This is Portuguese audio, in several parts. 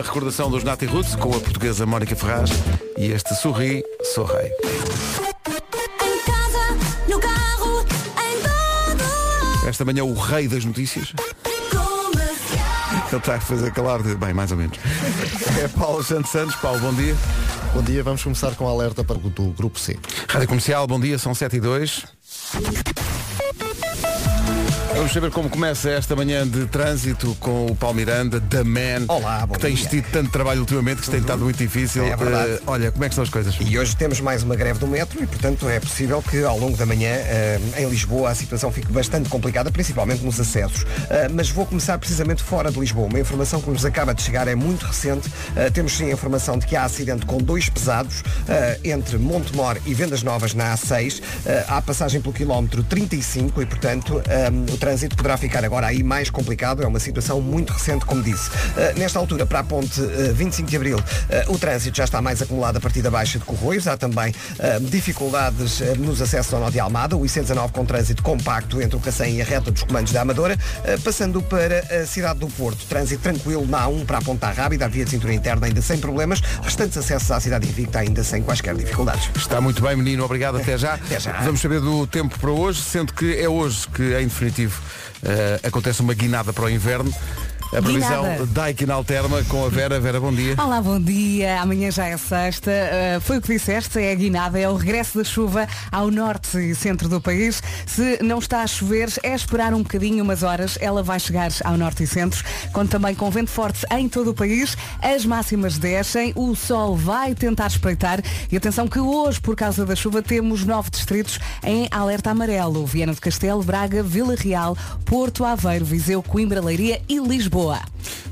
uma recordação dos Nati Roots com a portuguesa Mónica Ferraz e este Sorri, Sou Rei. Em casa, no carro, em todo Esta manhã o rei das notícias. Ele está a fazer calar de... Bem, mais ou menos. É Paulo Santos Santos. Paulo, bom dia. Bom dia, vamos começar com alerta para o do Grupo C. Rádio Comercial, bom dia, são 7 e 2. Vamos saber como começa esta manhã de trânsito com o Paulo Miranda, da Man, Olá, bom que tens dia. tido tanto trabalho ultimamente que isto tem estado muito difícil. É verdade. Eh, olha, como é que estão as coisas? E hoje temos mais uma greve do metro e, portanto, é possível que ao longo da manhã eh, em Lisboa a situação fique bastante complicada, principalmente nos acessos. Eh, mas vou começar precisamente fora de Lisboa. Uma informação que nos acaba de chegar é muito recente. Temos sim a informação de que há acidente com dois pesados entre Montemor e Vendas Novas na A6. Eh, há passagem pelo quilómetro 35 e, portanto, eh, o trânsito poderá ficar agora aí mais complicado. É uma situação muito recente, como disse. Eh, nesta altura, para a ponte eh, 25 de Abril, eh, o trânsito já está mais acumulado a partir da Baixa de Corroios. Há também eh, dificuldades eh, nos acessos ao Nó de Almada. O IC19 com trânsito compacto entre o Cacém e a reta dos comandos da Amadora. Eh, passando para a cidade do Porto. Trânsito tranquilo na A1 para a Ponta Rábida. A via de cintura interna ainda sem problemas. Restantes acessos à cidade invicta ainda sem quaisquer dificuldades. Está muito bem, menino, obrigado, até já. Até já. Vamos saber do tempo para hoje, sendo que é hoje que, em definitivo, eh, acontece uma guinada para o inverno. A previsão. Daikin Alterma com a Vera. Vera, bom dia. Olá, bom dia. Amanhã já é sexta. Uh, foi o que disseste, é a guinada, é o regresso da chuva ao norte e centro do país. Se não está a chover, é esperar um bocadinho, umas horas. Ela vai chegar ao norte e centro, conta também com vento forte em todo o país. As máximas descem, o sol vai tentar espreitar. E atenção que hoje, por causa da chuva, temos nove distritos em alerta amarelo. Viana do Castelo, Braga, Vila Real, Porto, Aveiro, Viseu, Coimbra, Leiria e Lisboa.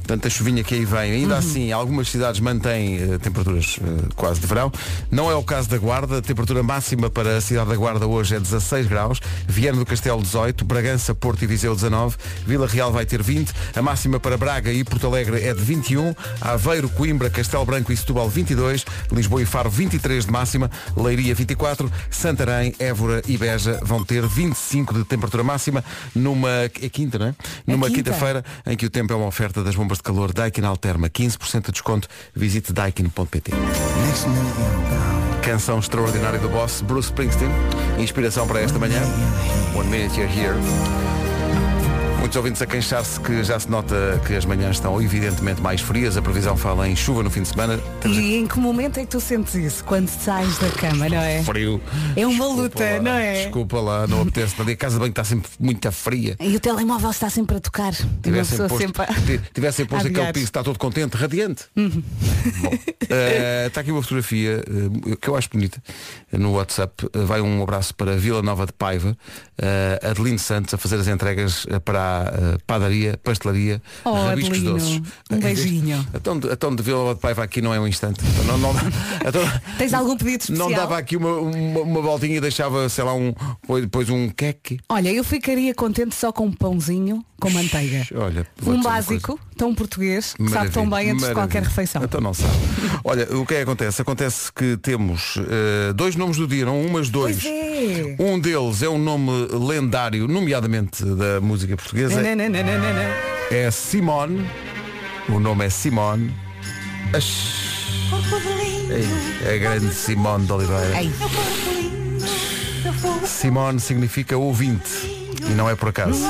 Tanta chuvinha que aí vem. Ainda Uhum. assim, algumas cidades mantêm eh, temperaturas eh, quase de verão. Não é o caso da Guarda. A temperatura máxima para a cidade da Guarda hoje é 16 graus. Viana do Castelo 18. Bragança, Porto e Viseu 19. Vila Real vai ter 20. A máxima para Braga e Porto Alegre é de 21. Aveiro, Coimbra, Castelo Branco e Setúbal 22. Lisboa e Faro 23 de máxima. Leiria 24. Santarém, Évora e Beja vão ter 25 de temperatura máxima numa é quinta, não é? Numa quinta. quinta-feira em que o tempo é uma oferta das bombas de calor Daikin Alterma, 15% de desconto. Visite daikin.pt. Canção extraordinária do boss Bruce Springsteen. Inspiração para esta manhã. One minute you're here. Muitos ouvintes a queixar-se que já se nota que as manhãs estão evidentemente mais frias. A previsão fala em chuva no fim de semana. E em que momento é que tu sentes isso? Quando sais da cama, não é? frio. É uma Desculpa luta, lá, não é? Desculpa lá, não apetece. A casa de banho está sempre muito fria. E o telemóvel está sempre a tocar. Tivessem posto, sempre a... ti- tivessem posto aquele piso está todo contente, radiante. Uhum. Bom, eh, está aqui uma fotografia eh, que eu acho bonita no WhatsApp. Eh, vai um abraço para Vila Nova de Paiva, uh, Adelino Santos a fazer as entregas para a eh, padaria, pastelaria, Oh, rabiscos Adelino, doces. um Eh, beijinho. A tom, de, de Vila de Paiva aqui não é um instante. Então, não, não, então, Tens algum pedido especial? não dava aqui uma, uma, uma voltinha e deixava, sei lá, um, depois um queque. Olha, eu ficaria contente só com um pãozinho com manteiga. Olha, Um básico, tão português, que sabe Maravilha, tão bem antes de maravilha. qualquer refeição. Então não sabe. Olha, o que é que acontece? Acontece que temos eh, dois nomes do dia, não um, mas dois. É. Um deles é um nome lendário, nomeadamente da música portuguesa. Nananana. É Simone. O nome é Simone. Ei, É a grande Simone de Oliveira. Ei, Simone significa ouvinte. E não é por acaso.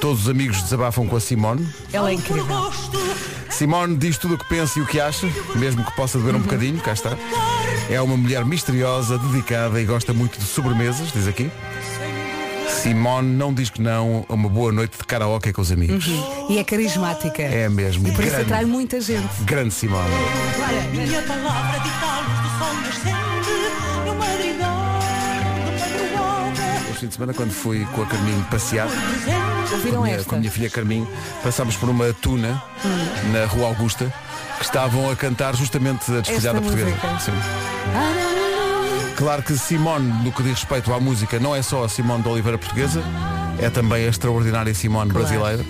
Todos os amigos desabafam com a Simone. ela é incrível. Simone diz tudo o que pensa e o que acha, mesmo que possa doer um bocadinho, cá está. É uma mulher misteriosa, dedicada e gosta muito de sobremesas, diz aqui. Simone não diz que não a uma boa noite de karaoke com os amigos. E é carismática. É mesmo. E por isso grande, atrai muita gente. grande Simone. Minha palavra dita-luz do sol nascente No madrigal de Este fim de semana, quando fui com a Carminho passear, Ouviram com a minha- com a minha filha Carminho, passámos por uma tuna na Rua Augusta que estavam a cantar justamente a despedida Esta portuguesa. Sim. Claro que Simone, no que diz respeito à música, não é só a Simone de Oliveira portuguesa, é também a extraordinária Simone Claro. brasileira,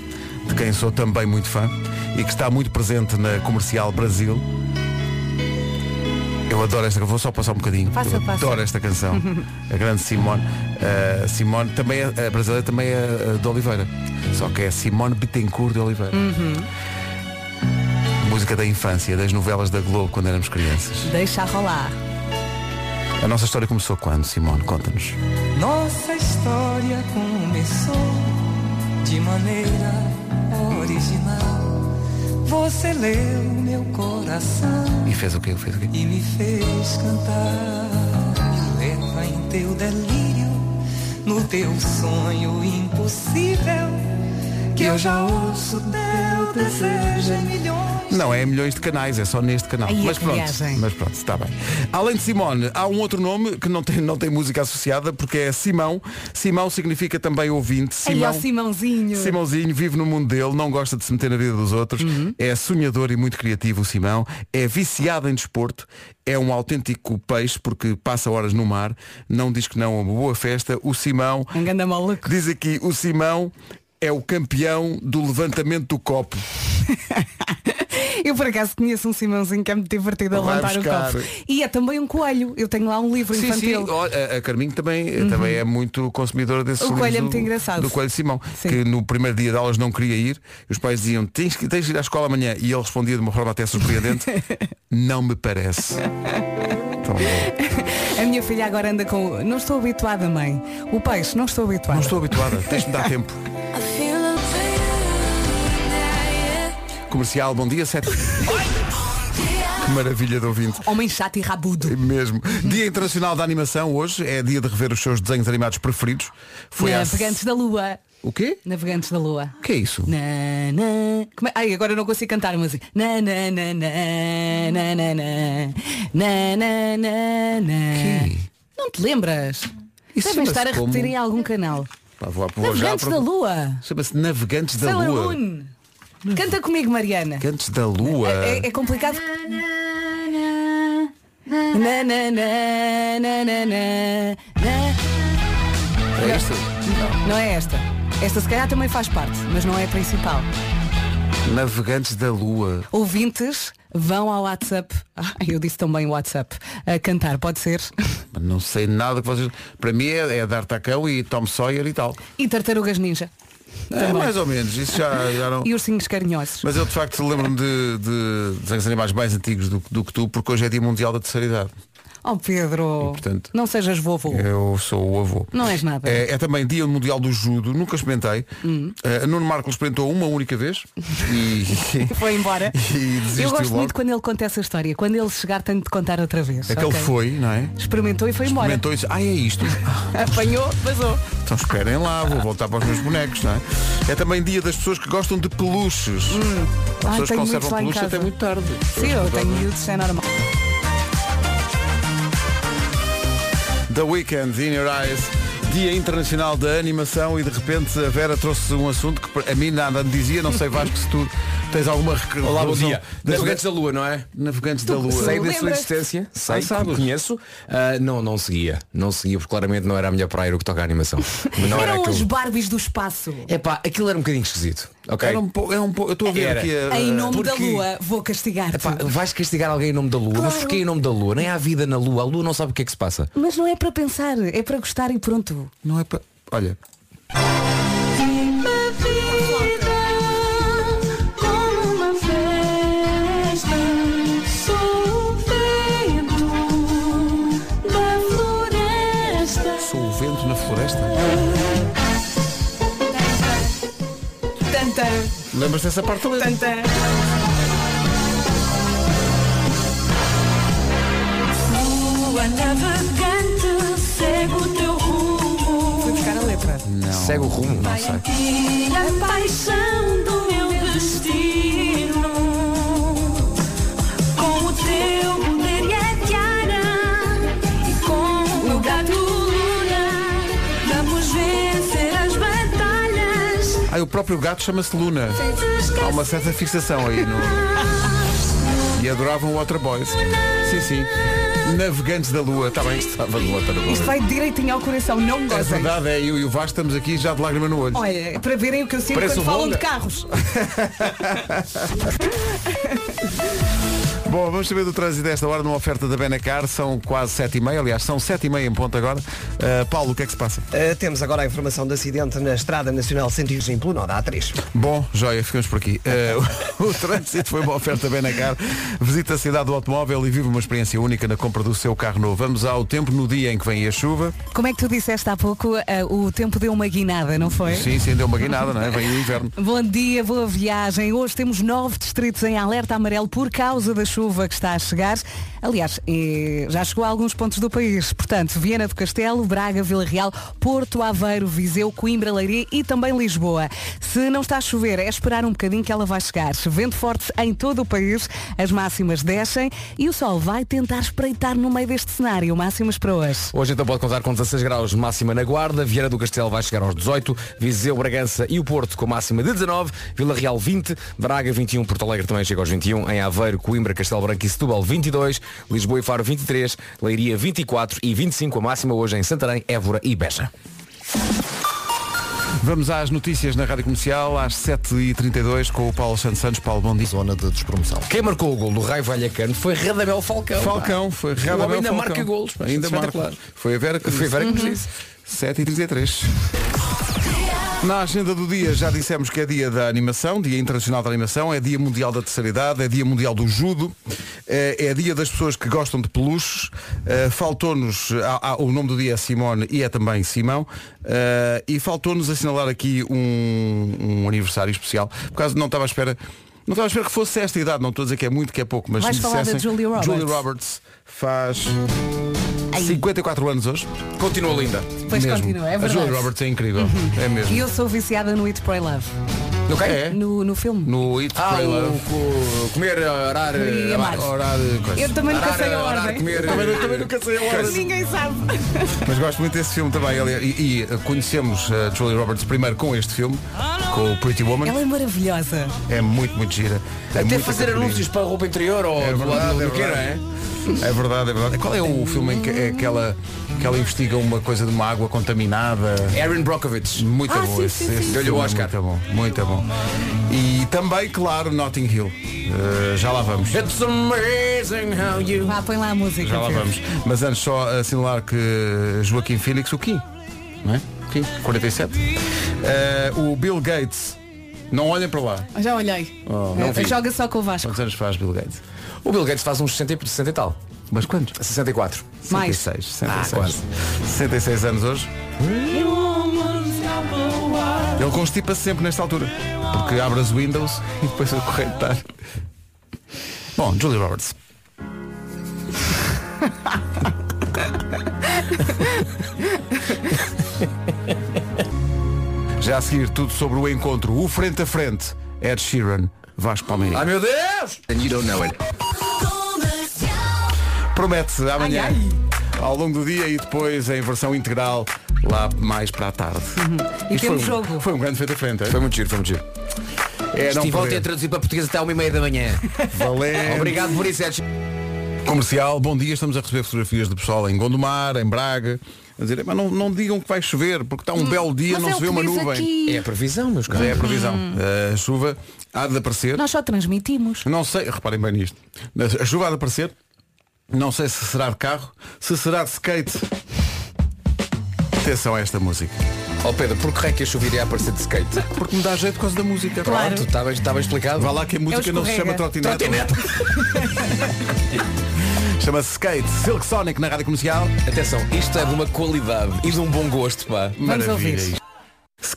de quem sou também muito fã e que está muito presente na comercial Brasil. Eu adoro esta canção, vou só passar um bocadinho. Passa, Eu passa. adoro esta canção. a grande Simone. Uh, Simone também é, a brasileira também é uh, de Oliveira. Só que é Simone Bittencourt de Oliveira. Uhum. música da infância, das novelas da Globo quando éramos crianças. Deixa rolar. A nossa história começou quando, Simone? Conta-nos. Nossa história começou de maneira original. Você leu meu coração E fez o quê? Fez o quê? e me fez cantar. Me leva em teu delírio, no teu sonho impossível. Que eu já ouço teu desejo em milhões. Não é milhões de canais, é só neste canal. Ai, mas pronto, viagem. mas pronto, está bem. Além de Simone, há um outro nome que não tem, não tem música associada, porque é Simão. Simão significa também ouvinte. Simão, ó Simãozinho. Simãozinho vive no mundo dele, não gosta de se meter na vida dos outros, Uhum. é sonhador e muito criativo o Simão, é viciado em desporto, é um autêntico peixe porque passa horas no mar, não diz que não a uma boa festa. O Simão, Um ganda maluco. diz aqui, o Simão é o campeão do levantamento do copo. Eu por acaso conheço um Simãozinho que é muito divertido a Vai levantar buscar. o copo. E é também um coelho. Eu tenho lá um livro Sim, sim, infantil. olha, a- Carminho também, também é muito consumidora desse O coelho é do- muito engraçado. Do Coelho Simão, Sim. que no primeiro dia de aulas não queria ir, os pais diziam, tens que, tens que ir à escola amanhã, e ele respondia de uma forma até surpreendente, não me parece. A minha filha agora anda com. Não estou habituada, mãe. O peixe, não estou habituada. Não estou habituada, tens de me dar tempo. Comercial, bom dia, sete. Que maravilha de ouvinte. Homem chato e rabudo. Mesmo. Dia Internacional da Animação hoje, é dia de rever os seus desenhos animados preferidos. Foi. Navegantes da Lua. O quê? Navegantes da Lua. O que é isso? Na, na. Como é? Ai, agora eu não consigo cantar, mas. Na, na, na, na, na, na, na, na, na, na, na. Quê? Não te lembras? Isso Devem estar a chama-se repetir como? em algum canal. Pá, vou, vou já Navegantes da procurar. Lua. Chama-se Navegantes da Sailor Lua. Moon. Canta comigo, Mariana. Navegantes da Lua. É, é complicado. Na, na, na, na, na, na, na. É isto? Não é esta. Esta se calhar também faz parte, mas não é a principal. Navegantes da Lua. Ouvintes vão ao WhatsApp. Ah, eu disse também WhatsApp. A cantar, pode ser? Não sei nada que vocês. Para mim é, é D'Artacão e Tom Sawyer e tal. E tartarugas ninja. É mais ou menos. Isso já, já não. E ursinhos carinhosos. Mas eu de facto lembro-me de, de desenhos animais mais antigos do, do que tu, porque hoje é dia mundial da terceira idade. Oh Pedro, portanto, não sejas vovô. Eu sou o avô. Não és nada. É, é também dia mundial do judo, nunca experimentei. Hum. Eh, Nuno Marco experimentou uma única vez e, Foi embora. e Eu gosto logo. muito quando ele conta essa história. Quando ele chegar, tenho de contar outra vez. É que ele ok? foi, não é? Experimentou e foi embora. Experimentou e disse, ah, é isto. Apanhou, vazou. Então esperem lá, vou voltar para os meus bonecos, não é? É também dia das pessoas que gostam de peluches. As Ai, pessoas Hum. tenho conservam peluches até muito tarde. Sim, eu tenho miúdos, é normal. The Weekend in Your Eyes. Dia Internacional da Animação e de repente a Vera trouxe um assunto que a mim nada me dizia, não sei Vasco se tu tens alguma Olá, bom dia. Navegantes da Lua, não é? Navegantes da Lua. Sei da sua existência, sei, Ah, sabes? conheço. Ah, não, não seguia. Não seguia, porque claramente não era a minha praia o que toca a animação. Não era Eram as aquilo. Barbies do espaço. Epá, aquilo era um bocadinho esquisito. Ok? Era um pouco, é um pouco, eu estou a ver Era. aqui a, Em nome da porque- lua, vou castigar-te. Epá, vais castigar alguém em nome da Lua? Mas porquê em nome da Lua? Nem há vida na Lua. A Lua não sabe o que é que se passa. Mas não é para pensar, é para gostar e pronto não é para. Olha. Sou o vento na floresta. Tanta. Lembras dessa parte ali? Tanta. O navegante, segue o teu Segue o rumo, não sei. A paixão do meu destino Com o teu poder e a tiara E com o gato Luna Vamos vencer as batalhas Ah, o próprio gato chama-se Luna. Há uma certa fixação aí no. E adoravam o Waterboys. Sim, sim. Navegantes da Lua. Está bem, estava no Waterboys. Isto vai direitinho ao coração, não me É gozem. verdade, é eu e o Vasco estamos aqui já de lágrima no olho. Olha, para verem o que eu sinto Parece quando o falam de carros. Bom, vamos saber do trânsito desta hora numa oferta da Benacar. São quase sete e meia, aliás, são sete e meia em ponto agora. Uh, Paulo, o que é que se passa? Uh, temos agora a informação de acidente na Estrada Nacional 105 pelo nó da A3. Bom, joia, ficamos por aqui. Uh, o trânsito foi uma oferta Benacar. Visita a cidade do automóvel e vive uma experiência única na compra do seu carro novo. Vamos ao tempo no dia em que vem a chuva. Como é que tu disseste há pouco, eh, o tempo deu uma guinada, não foi? Sim, sim, deu uma guinada, não é? Vem o inverno. Bom dia, boa viagem. Hoje temos nove distritos em alerta amarelo por causa da chuva que está a chegar. Aliás, já chegou a alguns pontos do país. Portanto, Viana do Castelo, Braga, Vila Real, Porto, Aveiro, Viseu, Coimbra, Leiria e também Lisboa. Se não está a chover, é esperar um bocadinho que ela vai chegar. Vento forte em todo o país, as máximas descem e o sol vai tentar espreitar no meio deste cenário. Máximas para hoje. Hoje então pode contar com 16 graus máxima na Guarda, Vieira do Castelo vai chegar aos 18, Viseu, Bragança e o Porto com máxima de 19, Vila Real 20, Braga 21, Porto Alegre também chega aos 21, em Aveiro, Coimbra, Castelo Branco e Setúbal 22, Lisboa e Faro 23, Leiria 24 e 25 a máxima hoje em Santarém, Évora e Beja. Vamos às notícias na Rádio Comercial às 7h32 com o Paulo Santos Santos. Paulo, bom dia. Zona de despromoção. Quem marcou o gol do Raio Vallecano foi Radamel Falcão. Falcão, pá. foi Radamel homem ainda Falcão. marca golos. Ainda Espetacular. marca. Foi a Vera que Foi a Vera que nos Uhum. disse. 7h33. Na agenda do dia já dissemos que é dia da animação, dia internacional da animação, é dia mundial da terceira idade, é dia mundial do judo, é, é dia das pessoas que gostam de peluches. Eh, faltou-nos, ah, ah, o nome do dia é Simone e é também Simão, eh, e faltou-nos assinalar aqui um, um aniversário especial, por causa não estava à espera. Não estava à espera que fosse esta idade, não estou a dizer que é muito, que é pouco, mas Vais se me da dissessem, Julia Roberts. Julia Roberts faz 54 anos hoje. Continua linda. Pois mesmo. continua, é A verdade. Uhum. Julia Roberts é incrível. É mesmo. E eu sou viciada no Eat, Pray, Love. No quê? É? No, no filme. No Eat, Ah, Pray, o, Love. co- comer, orar, E amar. Orar, coisa. Eu também nunca orar, sei a orar, ordem. comer. Também, também nunca sei a ordem. Ninguém sabe. Mas gosto muito desse filme também. E, e, uh, conhecemos a Julie Roberts primeiro com este filme, com o Pretty Woman. Ela é maravilhosa. É muito, muito gira. É Até fazer anúncios para a roupa interior ou É do verdade, lado é do que não verdade. é? É verdade, é verdade. Qual é o filme em que, é que, ela, que ela investiga uma coisa de uma água contaminada? Erin Brockovich. Muito Ah, bom sim, esse, sim, esse sim. Deu-lhe o é Oscar. Muito bom, muito bom. E também, claro, Notting Hill. Uh, já lá vamos. It's amazing how you... Vá, põe lá a música. Já lá vamos. Mas antes só assinalar que Joaquim Phoenix, o Kim, não é? Kim, 47. Eh, o Bill Gates, não olhem para lá. Já olhei. Oh, Eh, não vi. Joga só com o Vasco. Quantos anos faz Bill Gates? O Bill Gates faz uns 60, e- 60 e tal. Mas quantos? 64. Mais. 66. 66. Ah, quase. 66 anos hoje. Ele constipa-se sempre nesta altura. Porque abre as Windows e depois a correr de estar. Bom, Julie Roberts. Já a seguir, tudo sobre o encontro, o frente a frente. Ed Sheeran, Vasco Palmeiras. Ai meu Deus! And you don't know it. Promete amanhã. Ai, Ao longo do dia e depois em versão integral lá mais para a tarde. E Isto temos foi, um- jogo. Foi um grande feito à frente. Foi muito giro, foi muito giro. É, não Estive ontem a traduzir para português até uma e meia da manhã. Valente. Obrigado por isso, Ed. Comercial, bom dia. Estamos a receber fotografias de pessoal em Gondomar, em Braga. A dizer, mas não, não digam que vai chover, porque está um belo dia, Mas não é se vê que uma diz nuvem. aqui. É a previsão, meus Mas caros. é a previsão. A chuva há de aparecer. Nós só transmitimos. Não sei, reparem bem nisto. A chuva há de aparecer. Não sei se será de carro, se será de skate. Atenção a esta música. Ó Pedro, por que é que a chuva iria aparecer de skate? Porque me dá jeito por causa da música. Claro. Pronto, está bem, está bem explicado. Vá lá que a música não se chama escorrega. trotinete. Chama-se Skate. Silk Sonic na rádio comercial. Atenção, isto é de uma qualidade e de um bom gosto, pá. Vamos ouvir.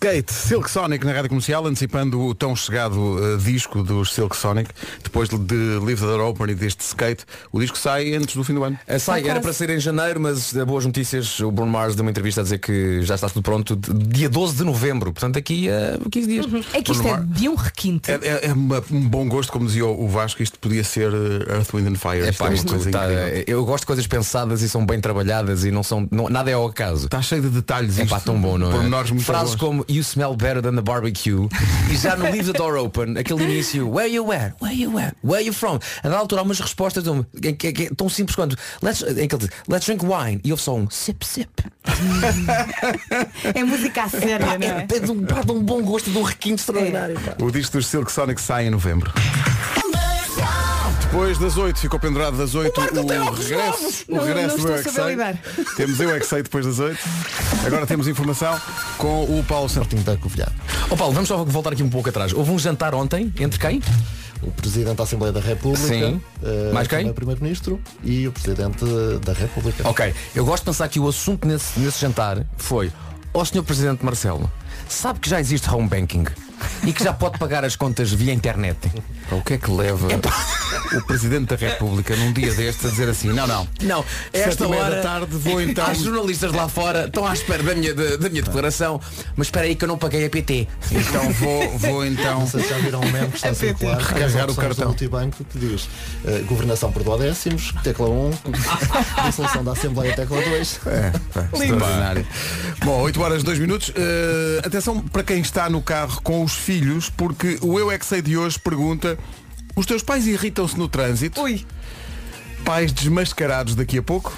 Skate, Silk Sonic na rádio comercial, antecipando o tão chegado uh, disco dos Silk Sonic, depois de Live the Door Open e deste Skate, o disco sai antes do fim do ano. A sai, era para ser em janeiro, mas eh, boas notícias, o Bruno Mars deu uma entrevista a dizer que já está tudo pronto de- dia 12 de novembro, portanto aqui a 15 dias. É que isto é de um requinte. É, é- é uma- um bom gosto, como dizia o Vasco, isto podia ser uh, Earth, Wind and Fire. É, pá, é uma isto coisa tá- eu gosto de coisas pensadas e são bem trabalhadas e não são. não- nada é ao acaso. Está cheio de detalhes. É isto, pá, tão bom, não é? Frases bons. como You smell better than the barbecue e já no Leave the Door Open, aquele início Where you at? Where you at? Where you from? A da altura há umas respostas tão, tão simples quanto Let's, em que ele diz, Let's drink wine e houve só um sip sip. É música a sério, não é? É de um, pá, de um bom gosto, de um requinte extraordinário. pá. O disco dos Silk Sonic sai em novembro. Depois das 8, ficou pendurado das 8 o, regresso, o Não- regresso não do Eu. Temos eu é depois das 8. Agora temos informação com o Paulo Santos. Da Covilhã. Ó Paulo, vamos só voltar aqui um pouco atrás. Houve um jantar ontem entre quem? O Presidente da Assembleia da República, Sim. eh, Mais quem? o Primeiro-Ministro e o Presidente da República. Ok, eu gosto de pensar que o assunto nesse, nesse jantar foi Ó Sr. Presidente Marcelo, sabe que já existe home banking e que já pode pagar as contas via internet. O que é que leva o Presidente da República num dia destes a dizer assim, não, não. Não, Sete esta meia hora da tarde vou então- Há jornalistas lá fora estão à espera da minha, da, da minha declaração, mas espera aí que eu não paguei a PT. Então vou, vou então. Se já viram um meme que está a circular Recarregar o cartão. multibanco que diz eh, governação por duodécimos, tecla 1, dissolução da Assembleia, tecla 2. É, pá, extraordinário. Bom, 8 horas 2 minutos. Eh, atenção para quem está no carro com os filhos, porque o Eu é que sei de hoje pergunta os teus pais irritam-se no trânsito? Ui. Pais desmascarados daqui a pouco?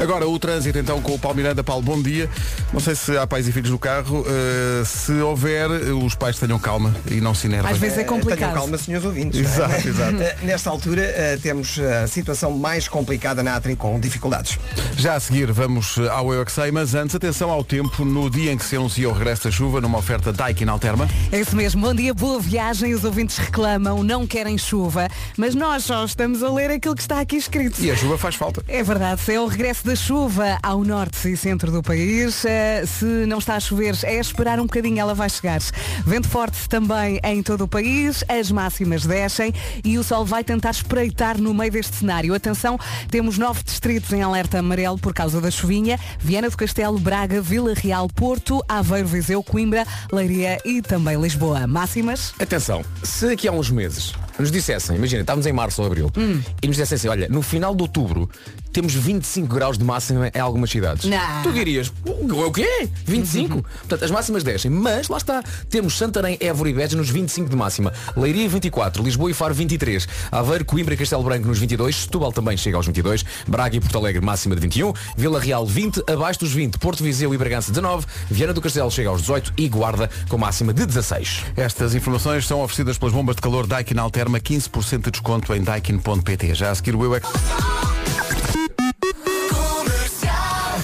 Agora o trânsito então com o Paulo Miranda. Paulo, bom dia. Não sei se há pais e filhos no carro. eh, se houver, os pais tenham calma e não se enervem. Às vezes é Eh, Tenham complicado. calma, senhores ouvintes. Exato, é? exato. Eh, Nesta altura eh, temos a situação mais complicada na A30 com dificuldades. Já a seguir vamos ao Eu é que Sei, mas antes atenção ao tempo no dia em que se anuncia o regresso da chuva numa oferta Daikin Alterma. É isso mesmo. Bom dia, boa viagem. Os ouvintes reclamam, não querem chuva, mas nós só estamos a ler aquilo que está aqui escrito. E a chuva faz falta. É verdade, é o regresso da chuva ao norte e centro do país. Eh, Se não está a chover, é esperar um bocadinho, ela vai chegar. Vento forte também em todo o país, as máximas descem e o sol vai tentar espreitar no meio deste cenário. Atenção, temos nove distritos em alerta amarelo por causa da chuvinha. Viana do Castelo, Braga, Vila Real, Porto, Aveiro, Viseu, Coimbra, Leiria e também Lisboa. Máximas? Atenção, se daqui a uns meses nos dissessem, imagina, estávamos em março ou abril, Hum. e nos dissessem assim, olha, no final de outubro temos 25 graus de máxima em algumas cidades. Não. Tu dirias, o o quê? 25? Portanto, as máximas descem, mas lá está, temos Santarém, Évora e Beja nos 25 de máxima, Leiria 24, Lisboa e Faro 23, Aveiro, Coimbra e Castelo Branco nos 22, Setúbal também chega aos 22, Braga e Porto Alegre máxima de 21, Vila Real 20, abaixo dos 20, Porto Viseu e Bragança 19, Viana do Castelo chega aos 18 e Guarda com máxima de 16. Estas informações são oferecidas pelas bombas de calor Daikin Alterma, 15% de desconto em daikin.pt. Já a seguir o Eu é.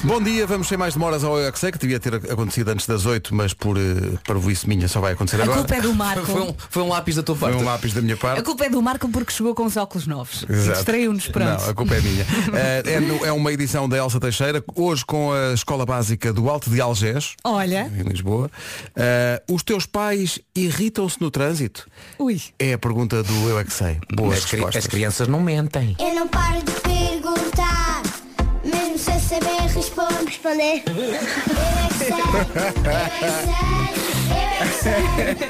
Bom dia, vamos sem mais demoras ao Eu é que Sei, que devia ter acontecido antes das 8, mas por, eh, para isso minha só vai acontecer A agora. culpa é do Marco. Foi um, foi um lápis da tua Foi parte. um lápis da minha A parte. culpa é do Marco porque chegou com os óculos novos. Distraiu-nos, pronto. Não, a culpa é minha. Eh, é, é uma edição da Elsa Teixeira, hoje com a Escola Básica do Alto de Algés, Olha, em Lisboa. Eh, os teus pais irritam-se no trânsito? ui. É a pergunta do Eu é que Sei. Boas As, respostas. as crianças não mentem. Eu não paro de perguntar, mesmo sem saber responder. Responder. É é é que sei.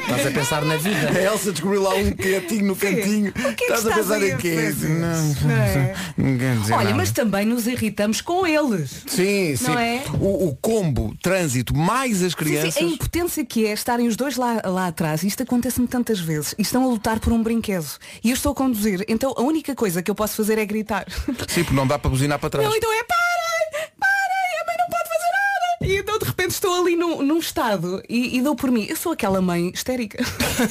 Estás a pensar na vida. A Elsa descobriu lá um quietinho no cantinho. O que é que estás a pensar em quê? Não, Não é? não quer dizer Olha, nada. mas também nos irritamos com eles. Sim, sim. Não é? O, o combo, trânsito, mais as Sim, crianças. sim, a impotência que é estarem os dois lá, lá atrás, isto acontece-me tantas vezes, e estão a lutar por um brinquedo. E eu estou a conduzir, então a única coisa que eu posso fazer é gritar. Sim, porque não dá para buzinar para trás. Não, então é parem! Repente estou ali num, num estado e, e dou por mim. Eu sou aquela mãe histérica.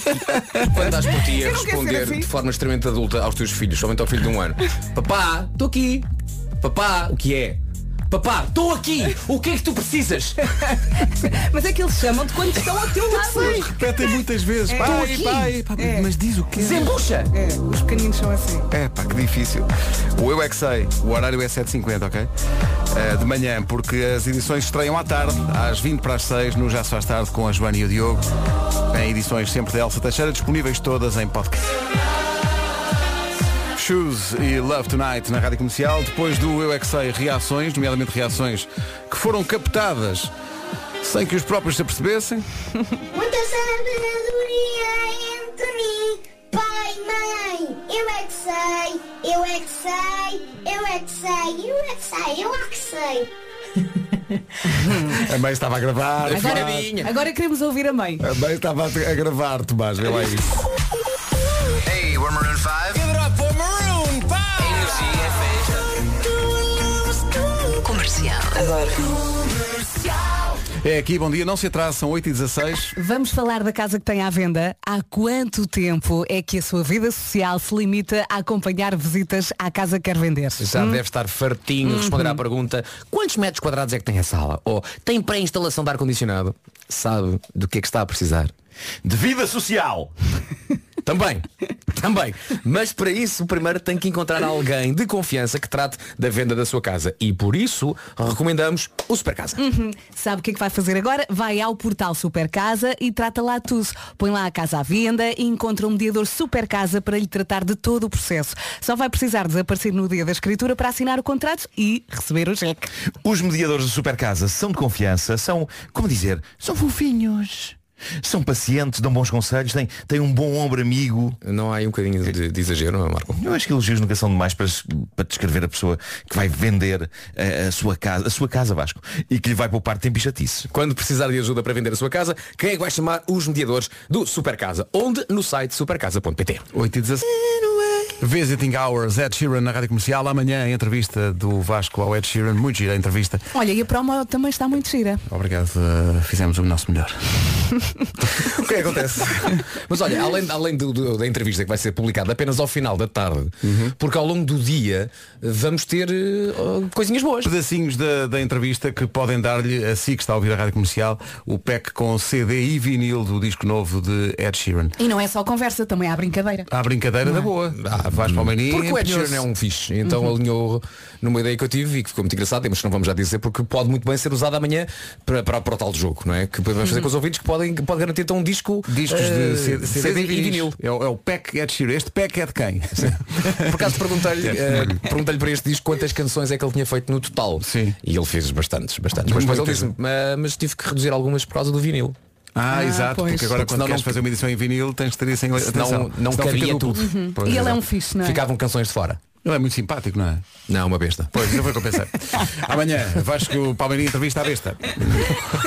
Quando estás por ti a responder assim. de forma extremamente adulta aos teus filhos, somente ao filho de um ano. Papá, estou aqui. Papá, o que é? Papá, estou aqui! O que é que tu precisas? Mas é que eles chamam de quando estão ao teu lado. Repetem muitas vezes. É. pai, aqui. pai, É. Mas diz o quê? Desembucha! É, os pequeninos são assim. É pá, que difícil. O Eu é que sei, o horário é 7h50, ok? Eh, de manhã, porque as edições estreiam à tarde, às 20 para as 6, no Já se faz tarde com a Joana e o Diogo. Em edições sempre da Elsa Teixeira, disponíveis todas em podcast. Shoes e Love Tonight na Rádio Comercial. Depois do Eu é que sei, reações, nomeadamente reações que foram captadas sem que os próprios se apercebessem. Muita sabedoria entre mim, pai e mãe. Eu é que sei, eu é que sei, eu é que sei, eu é que sei, eu é que sei. A mãe estava a gravar. Agora, agora queremos ouvir a mãe. A mãe estava a gravar, Tomás, vê lá isso. Hey, we're Maroon 5. É. Comercial. Agora. É aqui, bom dia, não se atrasa, são 8 e 16 Vamos falar da casa que tem à venda. Há quanto tempo é que a sua vida social se limita a acompanhar visitas à casa que quer vender? Já Hum? deve estar fartinho de responder à pergunta quantos metros quadrados é que tem a sala? Ou tem pré-instalação de ar-condicionado? Sabe do que é que está a precisar? De vida social. Também, também. Mas para isso, primeiro tem que encontrar alguém de confiança que trate da venda da sua casa. E por isso, recomendamos o Supercasa. Uhum. Sabe o que é que vai fazer agora? Vai ao portal Supercasa e trata lá tudo. Põe lá a casa à venda e encontra um mediador Supercasa para lhe tratar de todo o processo. Só vai precisar desaparecer no dia da escritura para assinar o contrato e receber o cheque. Os mediadores do Supercasa são de confiança, são, como dizer, são fofinhos. São pacientes, dão bons conselhos, têm, têm um bom ombro amigo. Não há aí um bocadinho de, de exagero, não é, Marco? Eu acho que elogios nunca são demais para, para descrever a pessoa que vai vender a, a sua casa, a sua casa Vasco, e que lhe vai poupar tempo e chatice. Quando precisar de ajuda para vender a sua casa, quem é que vai chamar os mediadores do Supercasa? Onde? No site supercasa.pt. 8 e 16 Visiting Hours, Ed Sheeran na Rádio Comercial. Amanhã a entrevista do Vasco ao Ed Sheeran. Muito gira a entrevista. Olha, e a promo também está muito gira. Obrigado, uh, fizemos o nosso melhor. O que é que acontece? Mas olha, além, além do- do- da entrevista que vai ser publicada apenas ao final da tarde, porque ao longo do dia vamos ter eh, coisinhas boas. Pedacinhos da, da entrevista que podem dar-lhe a si que está a ouvir a Rádio Comercial o pack com CD e vinil do disco novo de Ed Sheeran. E não é só conversa, também há brincadeira. Há brincadeira da boa. Ah, Porque o Ed. Sheeran é um fixe, então Uhum. alinhou numa ideia que eu tive e que ficou muito engraçado, mas que não vamos já dizer porque pode muito bem ser usado amanhã para, para, para o tal jogo, não é? Que vamos fazer Uhum. com os ouvintes que podem pode garantir então um disco Discos eh, de CD, CD e vinil. É, o- é o pack Ed Sheeran. Este pack é de quem? Por acaso perguntei-lhe É. eh, perguntei-lhe para este disco quantas canções é que ele tinha feito no total. Sim. E ele fez bastantes, bastantes. Mas depois ele disse mas, mas tive que reduzir algumas por causa do vinil. Ah, Ah, exato, pois. porque agora Porque quando senão queres não- fazer uma edição em vinil tens de ter isso em atenção. Senão não Senão cabia fica duplo. tudo. Pois, e ele é exato. um fixe, não é? Ficavam canções de fora. Ele é muito simpático, não é? Não, uma besta. Pois, não foi o que eu pensei. Amanhã, vais que o Palmeirinho entrevista a besta.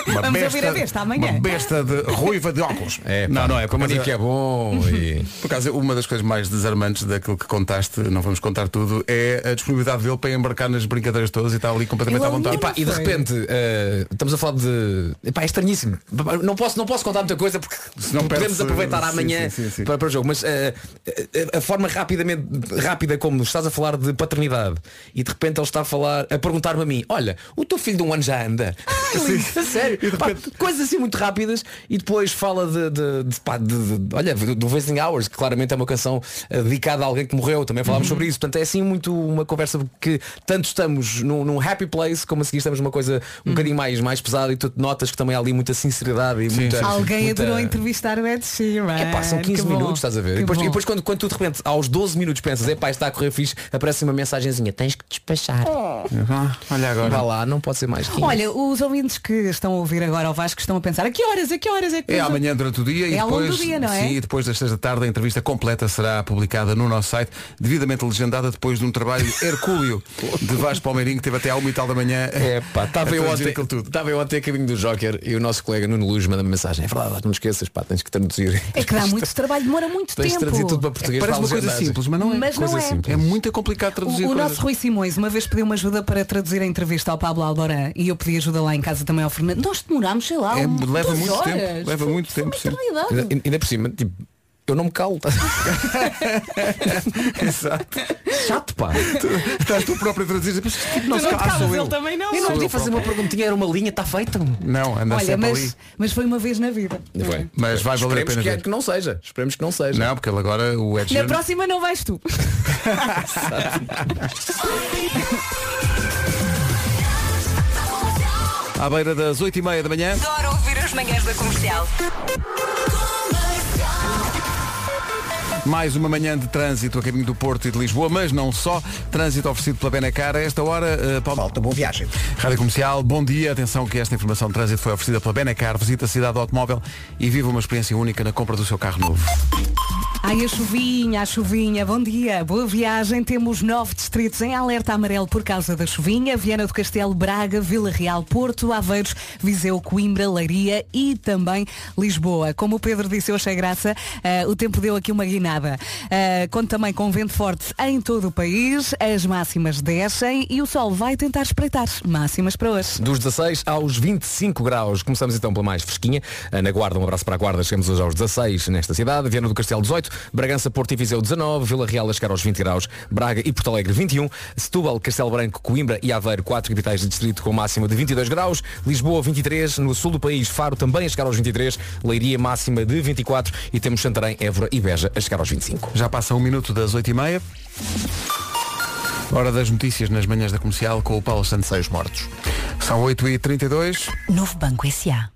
Uma Vamos ouvir a besta amanhã. Uma besta de ruiva de óculos. É, não, não é. Como acaso- Nick é bom e... Por acaso, uma das coisas mais desarmantes daquilo que contaste, não vamos contar tudo, é a disponibilidade dele para embarcar nas brincadeiras todas e está ali completamente à é vontade. Epá, e de repente eh, estamos a falar de. Epá, é estranhíssimo. Não posso, não posso contar muita coisa porque Senão podemos aproveitar amanhã sim, sim, sim. Para, para o jogo. Mas a, a forma rapidamente rápida como estás a falar de paternidade e de repente ele está a falar, a perguntar-me a mim, olha, o teu filho de um ano já anda. a sério. E de Pá, repente- coisas assim muito rápidas e depois fala de, de, de, pá, de- de- olha, do Wasting Hours, que claramente é uma canção eh, dedicada a alguém que morreu, também falámos Uhum. sobre isso. Portanto, é assim muito uma conversa que tanto estamos num, num happy place, como a seguir estamos numa coisa um bocadinho mais, mais pesada e tu notas que também há ali muita sinceridade e muita. Alguém muita... adorou entrevistar o Ed Sheeran. É pá, são 15 Que bom. minutos, estás a ver? E depois, e bom. depois quando, quando tu de repente aos 12 minutos pensas, é pá, está a correr fixe, aparece uma mensagenzinha, tens que despachar. Ah, olha agora. Vá lá, não pode ser mais que Olha, os ouvintes que estão a ouvir agora ao Vasco estão a pensar a que horas, a que horas é que É amanhã durante o dia e É ao longo depois, do dia, não é? sim, e depois das seis da tarde a entrevista completa será publicada no nosso site, devidamente legendada depois de um trabalho hercúleo de Vasco Palmeirinho que teve até à uma e tal da manhã. É pá, estava eu ontem, aquilo tudo. estava eu ontem a caminho do Joker e o nosso colega Nuno Luz manda-me mensagem. É verdade, não esqueças, pá, tens que traduzir. É que dá muito trabalho, demora muito Tens de tempo. traduzir tudo para português. Parece para uma coisa simples, mas não é. Mas não coisa é. simples. É muito complicado traduzir O, o nosso Rui Simões uma vez pediu uma ajuda para traduzir a entrevista ao Pablo Alborã e eu pedi ajuda lá em casa também ao Fernando. Nós demorámos, sei lá, É, um- leva muito horas. tempo, leva muito tempo, sim. Ainda, ainda por cima, tipo, eu não me calo. tá? Exato. Chato, pá. Estás tu próprio a traduzir. Mas tipo não Tu se não cala, sou eu. ele também não. Eu não podia fazer uma perguntinha, era uma linha, está feita. Não, anda Olha, sempre ali. mas, mas foi uma vez na vida. Foi. Mas vai valer a Esperemos pena que, é ver. que não seja. Esperemos que não seja. Não, porque ele agora, o Ed Na próxima não vais tu. à beira das 8h30 da manhã. Adoro ouvir as manhãs da comercial. Mais uma manhã de trânsito a caminho do Porto e de Lisboa, mas não só. Trânsito oferecido pela Benacar. A esta hora, uh, Paulo... Falta boa viagem. Rádio Comercial, bom dia. Atenção que esta informação de trânsito foi oferecida pela Benacar. Visita a cidade do automóvel e viva uma experiência única na compra do seu carro novo. Ai, a chuvinha, a chuvinha, bom dia, boa viagem. Temos nove distritos em alerta amarelo por causa da chuvinha. Viana do Castelo, Braga, Vila Real, Porto, Aveiros, Viseu, Coimbra, Leiria e também Lisboa. Como o Pedro disse, eu achei graça, eh, o tempo deu aqui uma guinada. Eh, conto também com vento forte em todo o país, as máximas descem e o sol vai tentar espreitar. Máximas para hoje. Dos 16 aos 25 graus. Começamos então pela mais fresquinha. Na Guarda, um abraço para a Guarda. Chegamos hoje aos 16 nesta cidade. Viana do Castelo 18. Bragança, Porto e Viseu 19. Vila Real a chegar aos 20 graus. Braga e Porto Alegre 21. Setúbal, Castelo Branco, Coimbra e Aveiro, 4 capitais de distrito com máxima de 22 graus. Lisboa 23. No sul do país, Faro também a chegar aos 23. Leiria máxima de 24. E temos Santarém, Évora e Beja a chegar aos 25. Já passa um minuto das 8h30. Hora das notícias nas manhãs da comercial com o Paulo Santos. Seis mortos. São 8h32. Novo Banco S.A.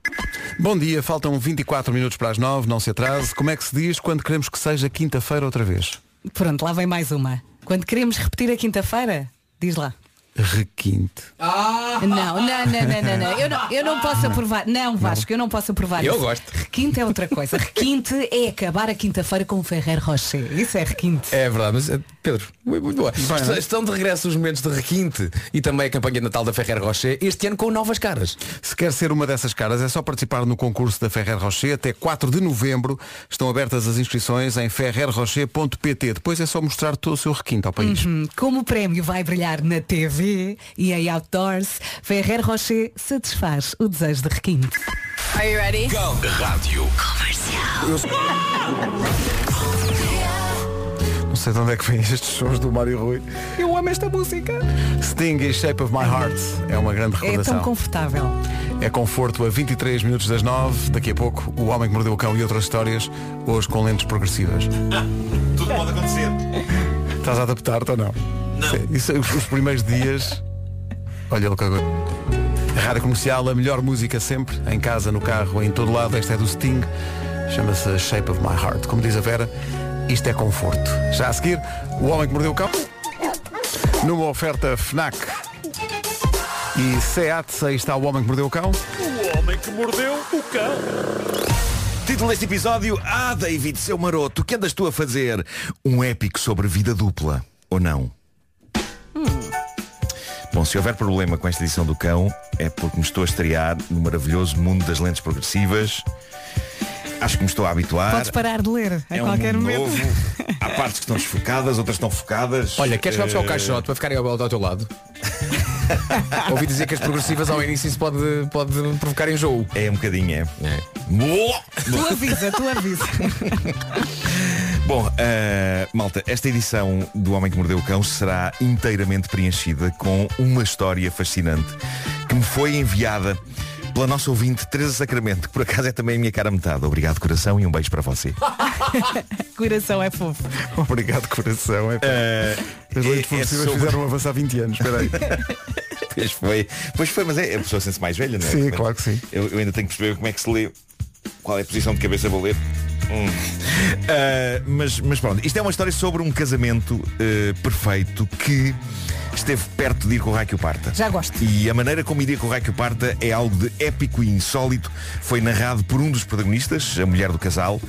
Bom dia, faltam 24 minutos para as 9, não se atrase. Como é que se diz quando queremos que seja quinta-feira outra vez? Pronto, lá vem mais uma. Quando queremos repetir a quinta-feira, diz lá. Requinte. Não, não, não, não, não, não. Eu não, eu não posso aprovar. Não, Vasco, eu não posso aprovar Eu isso. gosto. Requinte é outra coisa. Requinte é acabar a quinta-feira com o Ferrer Rocher. Isso é requinte. É verdade, mas eh, Pedro, muito boa. não é? Estão de regresso os momentos de requinte e também a campanha de Natal da Ferrer Rocher, este ano com novas caras. Se quer ser uma dessas caras, é só participar no concurso da Ferrer Rocher. Até 4 de novembro estão abertas as inscrições em ferrerrocher.pt. Depois é só mostrar todo o seu requinte ao país. Hum, Como o prémio vai brilhar na TV e em outdoors, Ferrer Rocher satisfaz o desejo de requinte. Are you ready? Rádio. Não sei de onde é que vêm estes sons do Mário Rui. Eu amo esta música. Sting e Shape of My Heart é uma grande É tão recordação. confortável. É conforto a 23 minutos das 9. Daqui a pouco, O Homem que Mordeu o Cão e outras histórias, hoje com lentes progressivas. Tudo pode acontecer. Estás a adaptar-te ou não? Não. Isso, os, os primeiros dias. Olha ele que agora. A Rádio Comercial, a melhor música sempre, em casa, no carro, em todo lado. Esta é do Sting. Chama-se Shape of My Heart. Como diz a Vera, isto é conforto. Já a seguir, O Homem que Mordeu o Cão. Numa oferta FNAC e SEAT, aí está O Homem que Mordeu o Cão. O homem que mordeu o cão. Título deste episódio Ah, David, seu maroto, o que andas tu a fazer? Um épico sobre vida dupla, ou não? Bom, se houver problema com esta edição do cão É porque me estou a estrear no maravilhoso mundo das lentes progressivas Acho que me estou a habituar Podes parar de ler a É um qualquer mundo momento. novo Há partes que estão desfocadas, outras estão focadas Olha, queres que vá buscar o caixote para ficarem ao, ao teu lado? Ouvi dizer que as progressivas ao início isso pode, pode provocar enjoo. É um bocadinho, é, É. Tu avisa, tu avisa. Bom, eh, malta, esta edição do Homem que Mordeu o Cão será inteiramente preenchida com uma história fascinante que me foi enviada pela nossa ouvinte Teresa Sacramento, que por acaso é também a minha cara metade. Obrigado, coração, e um beijo para você. Coração é fofo. Obrigado, coração. É... Eh, As lentes é- é sobre- fizeram avançar há 20 anos. Espera aí. Pois foi, pois foi, mas é, a pessoa sente-se mais velha, não é? Sim, Portanto, claro que sim. Eu, eu ainda tenho que perceber como é que se lê. Qual é a posição de cabeça vou ler? Hum. Ah, mas, mas pronto, isto é uma história sobre um casamento eh, perfeito que esteve perto de ir com o raio que o parta. Já gosto. E a maneira como iria com o raio que o parta é algo de épico e insólito. Foi narrado por um dos protagonistas, a mulher do casal,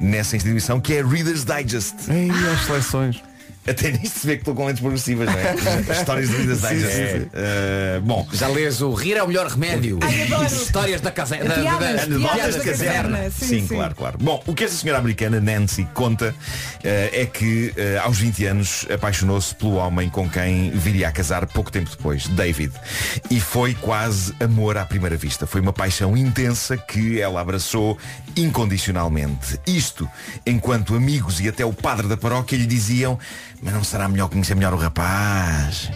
nessa instituição, que é Reader's Digest. Ei, as seleções. Até nisto se vê que estou com lentes progressivas, não é? As histórias de Reader's Sim. Eh, bom, Já lês o Rir é o melhor remédio. Ai. Histórias da casa. da- da- da- Anedotas caserna. caserna. Sim, Sim, sim. claro, claro. Bom, o que esta senhora americana, Nancy, conta eh, é que eh, aos 20 anos apaixonou-se pelo homem com quem viria a casar pouco tempo depois, David. E foi quase amor à primeira vista. Foi uma paixão intensa que ela abraçou incondicionalmente. Isto enquanto amigos e até o padre da paróquia lhe diziam mas não será melhor conhecer melhor o rapaz?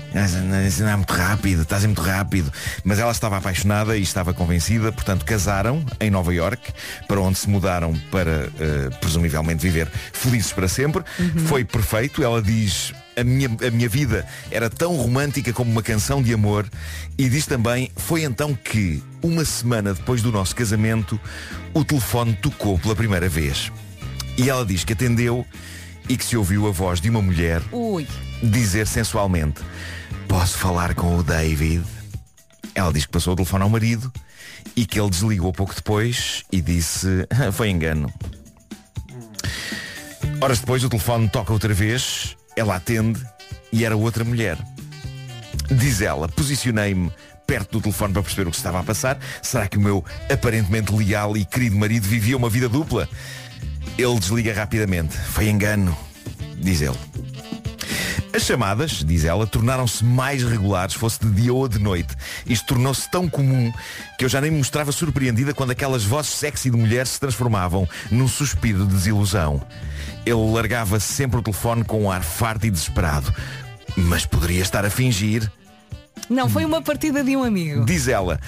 Isso não é muito rápido, estás muito rápido. Mas ela estava apaixonada e estava convencida, portanto casaram em Nova York, para onde se mudaram para, eh, presumivelmente, viver felizes para sempre. Foi perfeito, ela diz. A minha, a minha vida era tão romântica como uma canção de amor e diz também, foi então que, uma semana depois do nosso casamento, o telefone tocou pela primeira vez. E ela diz que atendeu e que se ouviu a voz de uma mulher Ui. dizer sensualmente Posso falar com o David? Ela diz que passou o telefone ao marido e que ele desligou pouco depois e disse Foi engano. Horas depois o telefone toca outra vez, ela atende e era outra mulher. Diz ela, posicionei-me perto do telefone para perceber o que se estava a passar. Será que o meu aparentemente leal e querido marido vivia uma vida dupla? Ele desliga rapidamente. Foi engano, diz ele. As chamadas, diz ela, tornaram-se mais regulares, fosse de dia ou de noite. Isto tornou-se tão comum que eu já nem me mostrava surpreendida quando aquelas vozes sexy de mulher se transformavam num suspiro de desilusão. Ele largava sempre o telefone com um ar farto e desesperado. Mas poderia estar a fingir. Não, foi uma partida de um amigo. Diz ela.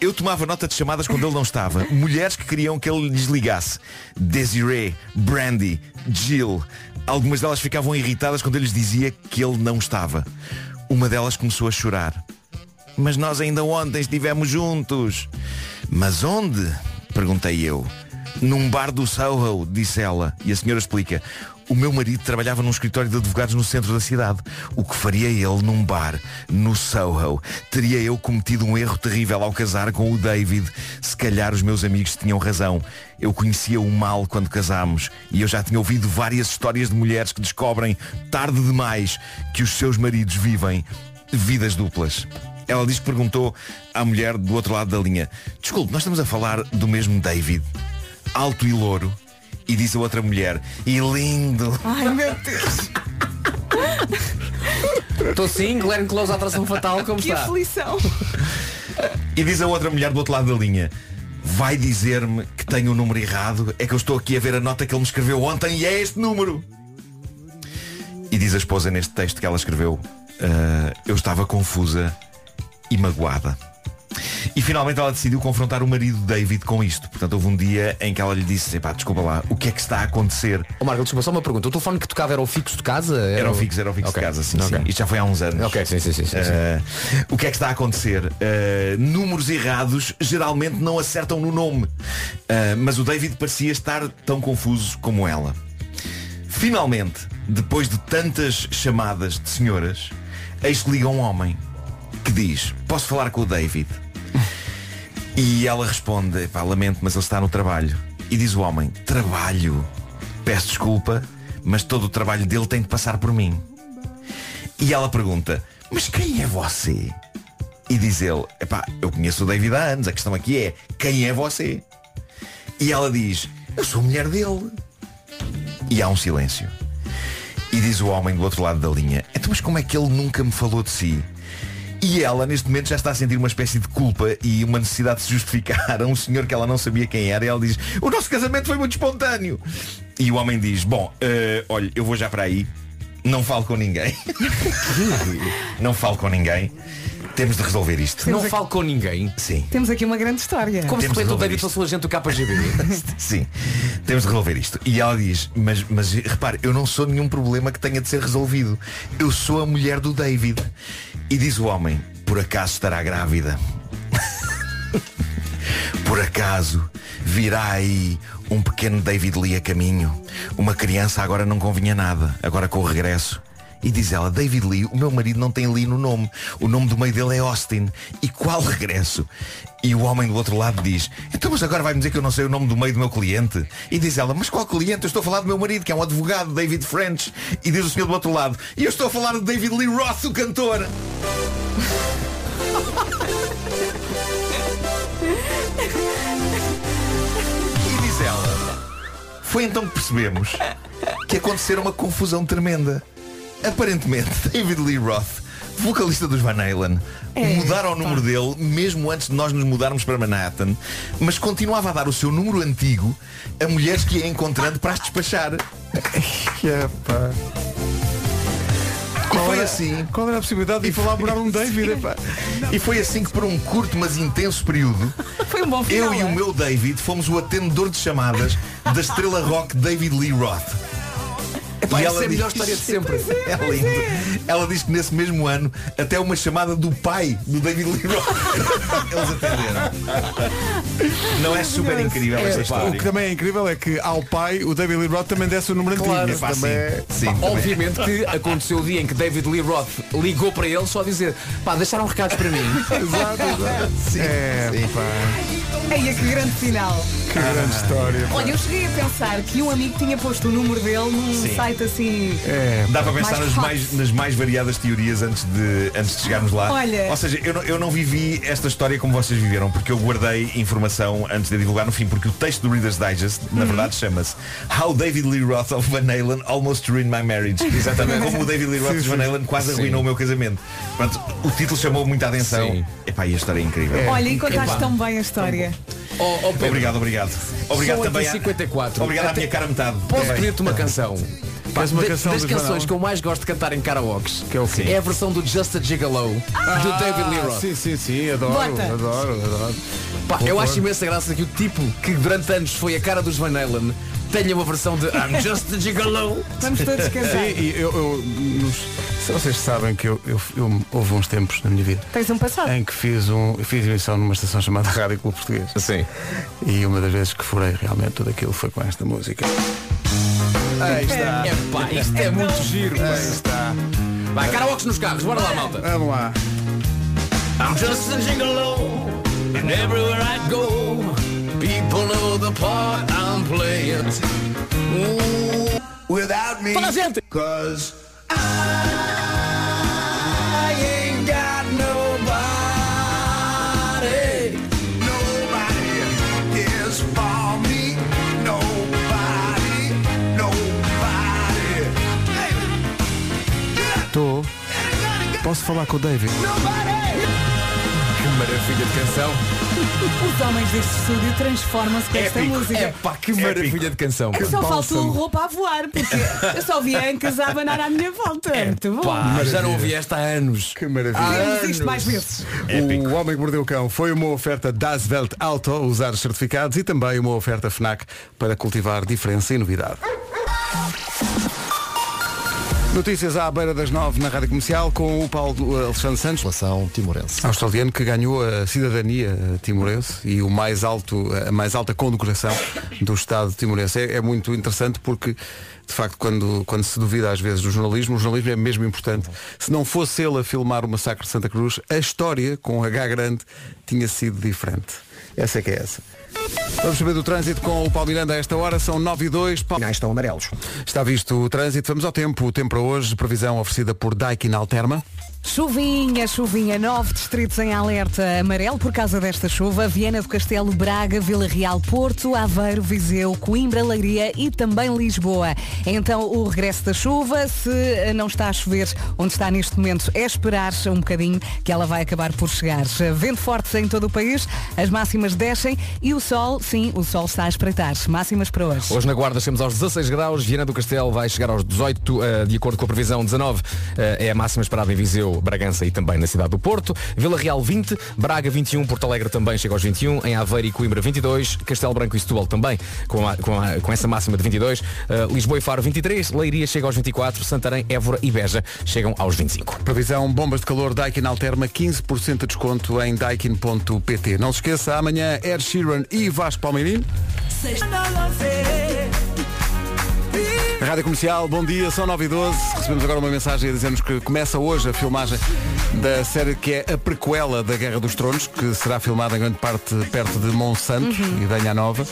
Eu tomava nota de chamadas quando ele não estava. Mulheres que queriam que ele lhes ligasse. Desiree, Brandy, Jill. Algumas delas ficavam irritadas quando eu lhes dizia que ele não estava. Uma delas começou a chorar. Mas nós ainda ontem estivemos juntos. Mas onde? Perguntei eu. Num bar do Soho, disse ela. E a senhora explica. O meu marido trabalhava num escritório de advogados no centro da cidade. O que faria ele num bar, no Soho? Teria eu cometido um erro terrível ao casar com o David? Se calhar os meus amigos tinham razão. Eu conhecia o mal quando casámos e eu já tinha ouvido várias histórias de mulheres que descobrem, tarde demais, que os seus maridos vivem vidas duplas. Ela diz que perguntou à mulher do outro lado da linha Desculpe, nós estamos a falar do mesmo David Alto e louro E diz a outra mulher E lindo Ai meu Deus. Estou sim, Glenn Close à atração fatal, como que está? aflição. E diz a outra mulher do outro lado da linha Vai dizer-me que tenho o número errado É que eu estou aqui a ver a nota que ele me escreveu ontem E é este número E diz a esposa neste texto que ela escreveu "Ah, Eu estava confusa e magoada E finalmente ela decidiu confrontar o marido David com isto Portanto houve um dia em que ela lhe disse Epá, desculpa lá, o que é que está a acontecer? Ó Marco, desculpa, só uma pergunta. O telefone que tocava era o fixo de casa? Era o fixo, era o fixo Ok. de casa, sim, Ok. sim. Isto já foi há uns anos. Ok, sim, sim, sim. sim, sim. Uh, o que é que está a acontecer? Uh, números errados geralmente não acertam no nome. Uh, mas o David parecia estar tão confuso como ela. Finalmente, depois de tantas chamadas de senhoras, eis que liga um homem que diz, posso falar com o David? E ela responde, pá, lamento, mas ele está no trabalho. E diz o homem, trabalho? Peço desculpa, mas todo o trabalho dele tem de passar por mim. E ela pergunta, mas quem é você? E diz ele, epá, eu conheço o David há anos, a questão aqui é, quem é você? E ela diz, eu sou a mulher dele. E há um silêncio. E diz o homem do outro lado da linha, então mas como é que ele nunca me falou de si? E ela, neste momento, já está a sentir uma espécie de culpa e uma necessidade de se justificar a um senhor que ela não sabia quem era. E ela diz, o nosso casamento foi muito espontâneo. E o homem diz, bom, eh, olha, eu vou já para aí. Não falo com ninguém. não falo com ninguém. Temos de resolver isto. Não falo com ninguém. Sim. Temos aqui uma grande história. Como se Temos de repente o resolver David isto. fosse o agente do KGB. Sim, temos de resolver isto. E ela diz, mas, mas repare, eu não sou nenhum problema que tenha de ser resolvido. Eu sou a mulher do David. E diz o homem, por acaso estará grávida? por acaso virá aí um pequeno David Lee a caminho? Uma criança agora não convinha nada, agora com o regresso. E diz ela, David Lee, o meu marido não tem Lee no nome. O nome do meio dele é Austin. E qual regresso? E o homem do outro lado diz, então mas agora vai-me dizer que eu não sei o nome do meio do meu cliente? E diz ela, mas qual cliente? Eu estou a falar do meu marido, que é um advogado, David French. E diz o senhor do outro lado, e eu estou a falar de David Lee Roth, o cantor. E diz ela, foi então que percebemos que acontecera uma confusão tremenda. Aparentemente, David Lee Roth, vocalista dos Van Halen, mudaram o número dele mesmo antes de nós nos mudarmos para Manhattan, mas continuava a dar o seu número antigo a mulheres que ia encontrando para as despachar. E foi assim. Qual era a possibilidade de ir lá morar um David? epá? E foi assim que por um curto mas intenso período Foi um bom final. Eu e é? o meu David fomos o atendedor de chamadas da estrela rock David Lee Roth. Epá, E ela é a melhor diz- história de sempre. É lindo. Ela diz que nesse mesmo ano até uma chamada do pai do David Lee Roth. Eles atenderam. Não é super incrível esta É, história? o que também é incrível é que ao pai o David Lee Roth também desse o número antigo. Claro. Epá, também é- sim, sim, Pá, também. obviamente que aconteceu o dia em que David Lee Roth ligou para ele só a dizer pá, deixaram recados para mim. Exato, exato. Sim, É, sim. pá, Eia, que grande final. que grande história. Olha, eu cheguei a pensar que um amigo tinha posto o número dele num Sim. Assim. É, Dá para pensar Mais nas mais, nas mais variadas teorias antes de, antes de chegarmos lá. Olha. Ou seja, eu não, eu não vivi esta história como vocês viveram, porque eu guardei informação antes de a divulgar no fim, porque o texto do Reader's Digest, na Uhum. verdade, chama-se How David Lee Roth of Van Halen Almost Ruined My Marriage. Exatamente. Como o David Lee Roth Sim, de Van sim. Halen quase arruinou o meu casamento. Pronto, o título chamou muita atenção. Sim. Epá, e a história é incrível. Olha, e contaste tão bem a história. Oh, oh, Obrigado, obrigado. Obrigado também. 8h54. À, obrigado à Até- minha cara metade. Posso também. pedir-te uma canção? Pá, das canções que eu mais gosto de cantar em karaokes Que é o quê? é a versão do Just a Gigolo do David Lee Roth. Sim, sim, sim, adoro, Bota. adoro, adoro. Pá, eu acho imensa graça que o tipo que durante anos foi a cara dos Van Halen tenha uma versão de I'm Just a Gigolo. Vamos todos cantar. Sim, e eu, eu se vocês sabem que eu, eu, eu- houve uns tempos na minha vida Tens um passado. em que fiz um fiz emissão numa estação chamada Rádio Clube Português. Sim. E uma das vezes que furei realmente tudo aquilo foi com esta música. Aí está. É pá, isto é muito giro. pá. Aí está. Vai, karaokes nos carros, bora lá, malta. Vamos lá. I'm just a gigolo, and everywhere I go, people know the part I'm playing. Without me. Toda a gente! Cause I Posso falar com o David? Que maravilha de canção. Os homens deste estúdio transformam-se com esta Épico. música. É pá, que maravilha de canção. Só faltou roupa a voar, porque eu só via ancas a abanar à minha volta. É muito bom. Pá, já não ouvi esta há anos. Que maravilha. Vemos isto mais vezes. O Homem que Mordeu o Cão foi uma oferta Das Welt Auto, usar os certificados e também uma oferta FNAC para cultivar diferença e novidade. Notícias à beira das nove na Rádio Comercial com o Paulo Alexandre Santos, População timorense. australiano que ganhou a cidadania eh, timorense e o mais alto, a mais alta condecoração do Estado timorense. É, é muito interessante porque de facto quando, quando se duvida às vezes do jornalismo, o jornalismo é mesmo importante. Se não fosse ele a filmar o massacre de Santa Cruz, a história com H grande tinha sido diferente. Essa é que é essa. Vamos saber do trânsito com o Paulo Miranda a esta hora, são 9 e 2. Paulo- estão amarelos. Está visto o trânsito, vamos ao tempo. O tempo para hoje, previsão oferecida por Daikin Alterma. Chuvinha, chuvinha, nove distritos em alerta amarelo por causa desta chuva. Viana do Castelo, Braga, Vila Real, Porto, Aveiro, Viseu, Coimbra, Leiria e também Lisboa. Então o regresso da chuva, se não está a chover onde está neste momento, é esperar um bocadinho que ela vai acabar por chegar. Vento forte em todo o país, as máximas descem e o sol, sim, o sol está a espreitar. Máximas para hoje. Hoje na Guarda chegamos aos 16 graus, Viana do Castelo vai chegar aos 18, eh, de acordo com a previsão 19, eh, é a máxima esperada em Viseu, Bragança e também na cidade do Porto. Vila Real 20, Braga 21, Porto Alegre também chega aos 21, em Aveiro e Coimbra 22, Castelo Branco e Setúbal também com, a- com, a- com essa máxima de 22, eh, Lisboa e Faro 23, Leiria chega aos 24, Santarém, Évora e Beja chegam aos 25. Previsão bombas de calor. Daikin Alterma, 15% de desconto em daikin.pt. Não se esqueça, amanhã Ed Sheeran e Vasco Palmeirinho. Rádio Comercial, bom dia, são 9 e 12 Recebemos agora uma mensagem a dizer-nos que começa hoje a filmagem da série que é a prequela da Guerra dos Tronos, que será filmada em grande parte perto de Monsanto e Danha Nova.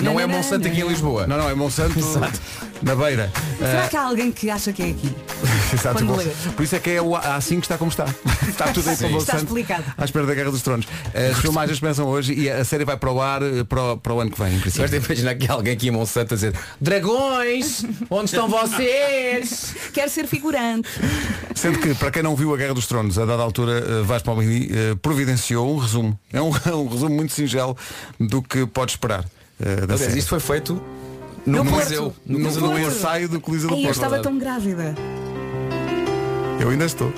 Não é Monsanto aqui em Lisboa. Não, não, é Monsanto na beira. Será Ah, que há alguém que acha que é aqui? Exato, Quando bom. lê. Por isso é que é o assim que está como está. Está tudo aí Sim. para o Está Monsanto, explicado. À espera da Guerra dos Tronos. As filmagens começam hoje e a série vai para o ar eh, para o, para o ano que vem, em princípio. De imaginar que há alguém aqui em Monsanto a dizer Dragões, onde estão vocês? Quero ser figurante. Sendo que, para quem não viu a Guerra dos Tronos, a dada altura, eh, Vasco Palmini eh, providenciou um resumo. É um, um resumo muito singelo do que pode esperar. eh, da Aliás, série. isto foi feito no, No museu. Porto. No No, museu do no Porto. ensaio do Coliseu do Ai, eu Porto. estava tão grávida. Eu ainda estou.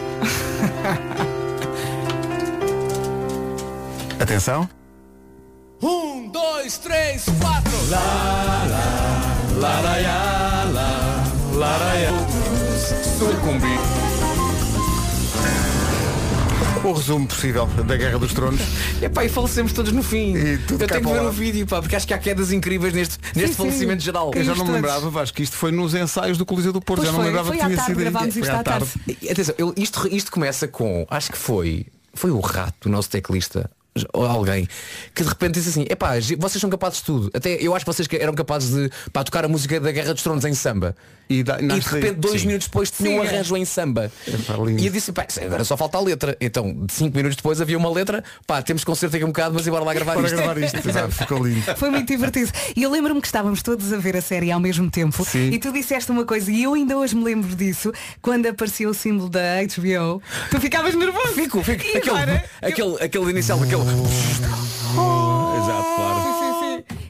Atenção. Um, dois, três, quatro. Lá, lá, lá, lá, lá, lá. sucumbi. O resumo possível da Guerra dos Tronos. Epá, e falecemos todos no fim. tudo Eu tenho que para ver o vídeo, pá, porque acho que há quedas incríveis neste, neste falecimento geral. Eu já não me lembrava, Vasco, que isto foi nos ensaios do Coliseu do Porto. Pois já não me foi, lembrava foi que à tinha tarde, sido gravámos isto Foi à tarde. E, Atenção, eu- isto, isto começa com, acho que foi, foi o rato, o nosso teclista, ou alguém, que de repente disse assim, epá, vocês são capazes de tudo. Até eu acho que vocês que eram capazes de pá, tocar a música da Guerra dos Tronos em samba. E, da, E de repente, dois Sim. minutos depois, tinha um Sim. arranjo em samba. Lindo. E eu disse, pá, agora só falta a letra. Então, de cinco minutos depois havia uma letra, pá, temos concerto aqui um bocado, mas embora lá gravar Para isto. gravar isto, exato, ficou lindo. Foi muito divertido. E eu lembro-me que estávamos todos a ver a série ao mesmo tempo. Sim. E tu disseste uma coisa, e eu ainda hoje me lembro disso, quando apareceu o símbolo da HBO, tu ficavas nervoso. Fico, fico. E Aquele, agora, eu- aquele, aquele inicial, aquele. Exato,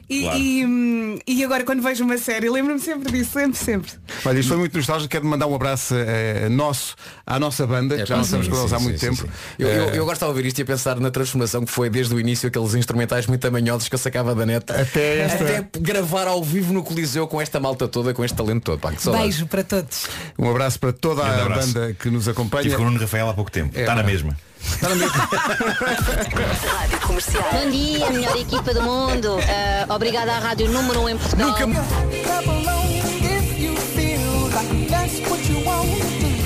E, Claro. e, hum, e agora quando vejo uma série, lembro-me sempre disso, sempre, sempre. Olha, isto foi muito nostálgico. Quero mandar um abraço eh, nosso à nossa banda, que já não estamos com eles há muito tempo. Eu, eu, Eh, eu gosto de ouvir isto e a pensar na transformação que foi desde o início aqueles instrumentais muito amanhosos que eu sacava da net Até esta- até gravar ao vivo no Coliseu com esta malta toda, com este talento todo. Pá. Beijo para todos. Um abraço para toda a banda que nos acompanha. Tive com o Nuno Rafael há pouco tempo. É, Está na pá. mesma. Rádio Comercial. Bom dia, melhor equipa do mundo. Ah, obrigada à Rádio Número 1 em Portugal.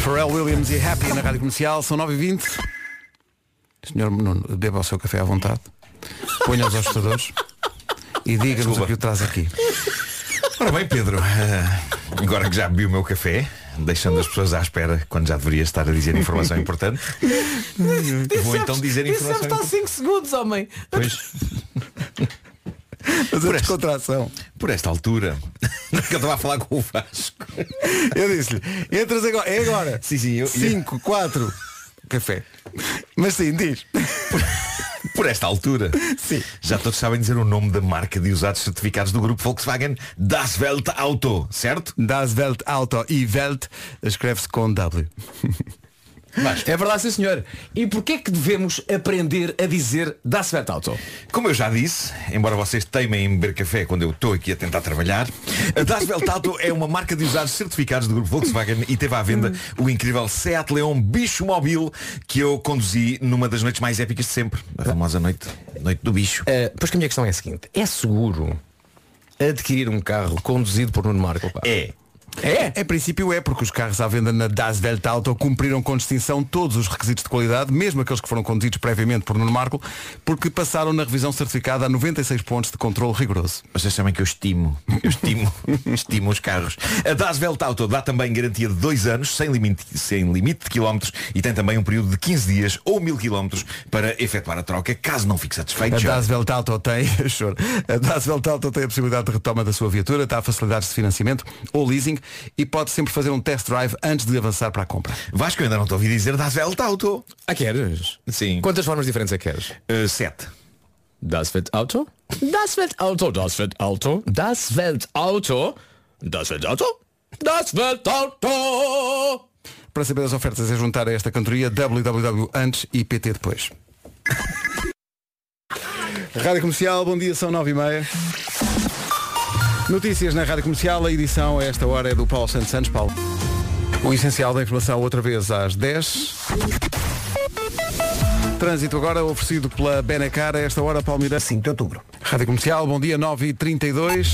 Pharrell Williams e Happy na Rádio Comercial, são 9h20. Senhor Nuno, beba o seu café à vontade. Ponha os ajustadores e diga-nos o que o traz aqui. Ora bem, Pedro, eh, agora que já bebi o meu café, deixando as pessoas à espera quando já deveria estar a dizer informação importante, vou então dizer informação Dissemos há importante. 5 segundos, homem. Pois, Mas a Por esta- descontração. por esta altura, que eu estava a falar com o Vasco. Eu disse-lhe, entras agora, é agora. Sim, sim, eu- 5, 4, café. Mas sim, diz. Por esta altura, Sim. já todos sabem dizer o nome da marca de usados certificados do grupo Volkswagen Das Welt Auto, certo? Das Welt Auto e Welt escreve-se com W. É verdade, sim senhor. E porquê que devemos aprender a dizer Das Welt Auto? Como eu já disse, embora vocês teimem em beber café quando eu estou aqui a tentar trabalhar, a Das Auto é uma marca de usados certificados do grupo Volkswagen e teve à venda o incrível Seat Leon Bicho Móvel que eu conduzi numa das noites mais épicas de sempre, a famosa noite, noite do bicho. Uh, pois que a minha questão é a seguinte. É seguro adquirir um carro conduzido por Nuno Marco? Pá? É. É? Em princípio é, porque os carros à venda na Das Welt Auto cumpriram com distinção todos os requisitos de qualidade, mesmo aqueles que foram conduzidos previamente por Nuno Marco, porque passaram na revisão certificada a 96 pontos de controle rigoroso. Vocês sabem que eu estimo, eu estimo, estimo os carros. A Das Welt Auto dá também garantia de dois anos, sem limite, sem limite de quilómetros e tem também um período de 15 dias ou 1000 quilómetros para efetuar a troca, caso não fique satisfeito. A. Das Welt Auto tem, a Das Welt Auto tem a possibilidade de retoma da sua viatura, está a facilidades de financiamento ou leasing e pode sempre fazer um test drive antes de avançar para a compra. Vasco, eu ainda não te ouvi dizer Das Welt Auto. Ah, queres? Sim. Quantas formas diferentes é que queres? Uh, sete. Das Welt Auto? Das Welt Auto, Das Welt Auto, Das Welt Auto, Das Welt Auto, Das Welt Auto. Para saber as ofertas é juntar a esta cantoria www antes e pt depois. Rádio Comercial, bom dia, são 9 e meia. Notícias na Rádio Comercial, a edição a esta hora é do Paulo Santos Santos. Paulo. O essencial da informação outra vez às 10. Trânsito agora oferecido pela Benacar a esta hora, Palmeira. 5 de outubro. Rádio Comercial, bom dia, 9 e 32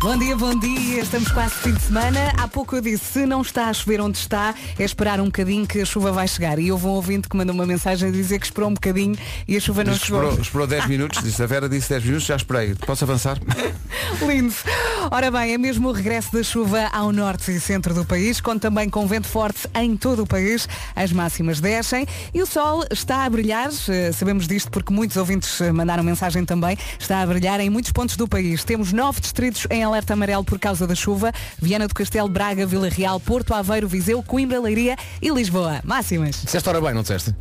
Bom dia, bom dia. Estamos quase fim de semana. Há pouco eu disse, se não está a chover onde está, é esperar um bocadinho que a chuva vai chegar. E houve um ouvinte que mandou uma mensagem a dizer que esperou um bocadinho e a chuva não chegou. esperou, esperou 10 minutos, disse a Vera disse 10 minutos, já esperei. Posso avançar? Lindo. Ora bem, é mesmo o regresso da chuva ao norte e centro do país, com também com vento forte em todo o país. As máximas descem e o sol está a brilhar. Eh, Sabemos disto porque muitos ouvintes eh, mandaram mensagem também. Está a brilhar em muitos pontos do país. Temos nove distritos em alerta amarelo por causa da chuva. Viana do Castelo, Braga, Vila Real, Porto Aveiro, Viseu, Coimbra, Leiria e Lisboa. Máximas. Disseste ora bem, não disseste?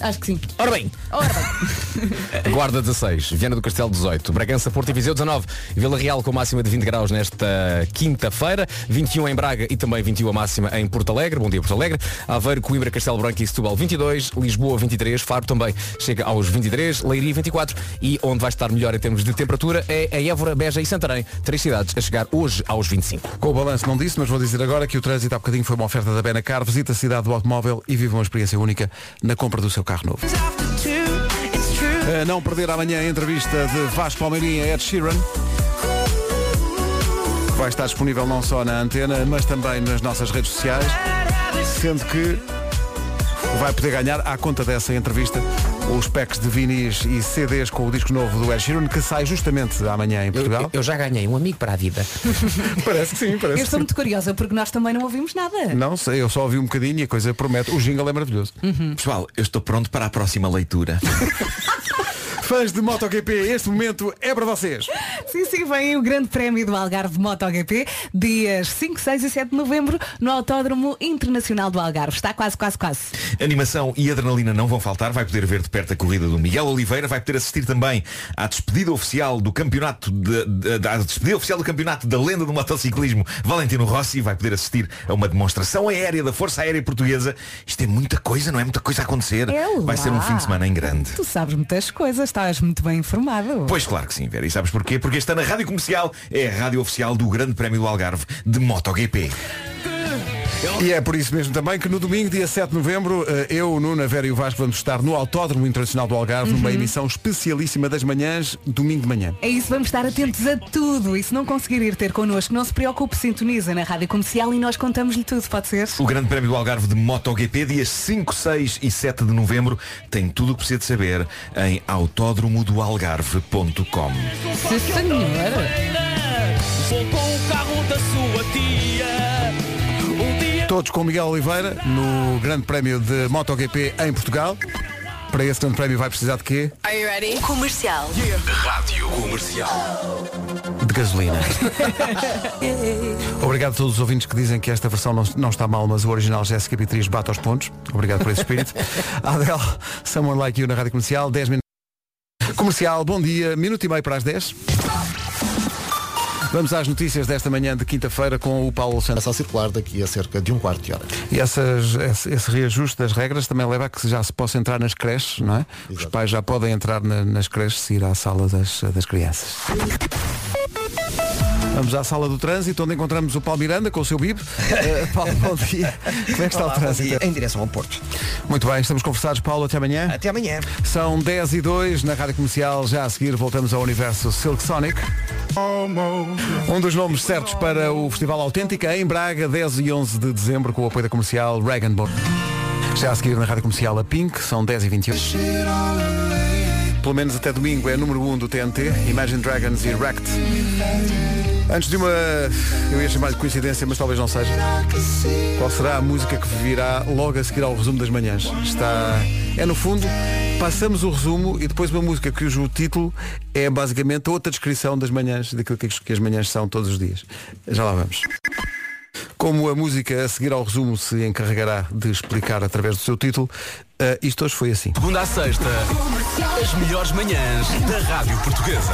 Acho que sim. Ora bem. Ora bem. Guarda 16, Viana do Castelo 18, Bragança, Porto e Viseu 19, Vila Real com máxima de 20 graus nesta quinta-feira, 21 em Braga e também 21 a máxima em Porto Alegre, bom dia Porto Alegre, Aveiro, Coimbra, Castelo Branco e Setúbal 22, Lisboa 23, Faro também chega aos 23, Leiria 24 e onde vai estar melhor em termos de temperatura é a Évora, Beja e Santarém, três cidades a chegar hoje aos 25. Com o balanço não disse, mas vou dizer agora que o trânsito há bocadinho foi uma oferta da Benacar. Visita a cidade do automóvel e viva uma experiência única na compra do seu carro novo. A não perder amanhã a entrevista de Vasco Palmeirinha e Ed Sheeran. Vai estar disponível não só na antena, mas também nas nossas redes sociais. Sendo que vai poder ganhar, à conta dessa entrevista, os packs de vinis e CDs com o disco novo do Ed Sheeran, que sai justamente amanhã em Portugal. Eu já ganhei um amigo para a vida. parece que sim, parece Eu que estou sim. muito curiosa porque nós também não ouvimos nada. Não sei, eu só ouvi um bocadinho e a coisa promete. O jingle é maravilhoso. Pessoal, eu estou pronto para a próxima leitura. Fãs de MotoGP, este momento é para vocês. Sim, sim, vem o Grande Prémio do Algarve MotoGP, dias 5, 6 e 7 de novembro, no Autódromo Internacional do Algarve. Está quase, quase, quase. Animação e adrenalina não vão faltar. Vai poder ver de perto a corrida do Miguel Oliveira. Vai poder assistir também à despedida oficial do campeonato de, de- da despedida oficial do campeonato da lenda do motociclismo Valentino Rossi. Vai poder assistir a uma demonstração aérea da Força Aérea Portuguesa. Isto é muita coisa, não é muita coisa a acontecer. É Vai lá. ser um fim de semana em grande. Tu sabes muitas coisas, estás muito bem informado. Pois claro que sim, Vera. E sabes porquê? Porque esta na Rádio Comercial é a rádio oficial do Grande Prémio do Algarve de MotoGP. E é por isso mesmo também que no domingo, dia 7 de novembro, eh, eu, o Nuno, a Vera e o Vasco vamos estar no Autódromo Internacional do Algarve, numa emissão especialíssima das manhãs, domingo de manhã. É isso, vamos estar atentos a tudo. E se não conseguir ir ter connosco, não se preocupe, sintoniza na Rádio Comercial e nós contamos-lhe tudo, pode ser? O Grande Prémio do Algarve de MotoGP, dias 5, 6 e 7 de novembro, tem tudo o que precisa de saber em autódromodoalgarve.com. Sim, senhor. Todos com Miguel Oliveira, no Grande Prémio de MotoGP em Portugal. Para esse Grande Prémio vai precisar de quê? Are you ready? Comercial. Rádio Comercial. De gasolina. Obrigado a todos os ouvintes que dizem que esta versão não, não está mal, mas o original Jéssica Beatriz bate aos pontos. Obrigado por esse espírito. Adele, Someone Like You na Rádio Comercial, 10 minutos. Comercial, bom dia, minuto e meio para as 10. Vamos às notícias desta manhã de quinta-feira com o Paulo Santos. Começa a circular daqui a cerca de um quarto de hora. E essas, esse, esse reajuste das regras também leva a que já se possa entrar nas creches, não é? Os pais já podem entrar na- nas creches se ir à sala das, das crianças. Vamos à sala do trânsito, onde encontramos o Paulo Miranda com o seu bib. Eh, Paulo, bom dia. Como é que está Olá, o trânsito? Em direção ao Porto. Muito bem, estamos conversados, Paulo, até amanhã. Até amanhã. São 10 e 2 na Rádio Comercial. Já a seguir voltamos ao universo Silk Sonic. Um dos nomes certos para o Festival Autêntica em Braga, 10 e 11 de dezembro, com o apoio da comercial Reagan Bone. Já a seguir na Rádio Comercial a Pink, são 10 e 21 Pelo menos até domingo é número 1 do TNT, Imagine Dragons e Wrecked. Antes de uma, eu ia chamar de coincidência, mas talvez não seja. Qual será a música que virá logo a seguir ao resumo das manhãs? Está. É no fundo, passamos o resumo e depois uma música cujo título é basicamente outra descrição das manhãs, daquilo que as manhãs são todos os dias. Já lá vamos. Como a música a seguir ao resumo se encarregará de explicar através do seu título, eh, isto hoje foi assim. Segunda à sexta, as melhores manhãs da Rádio Portuguesa.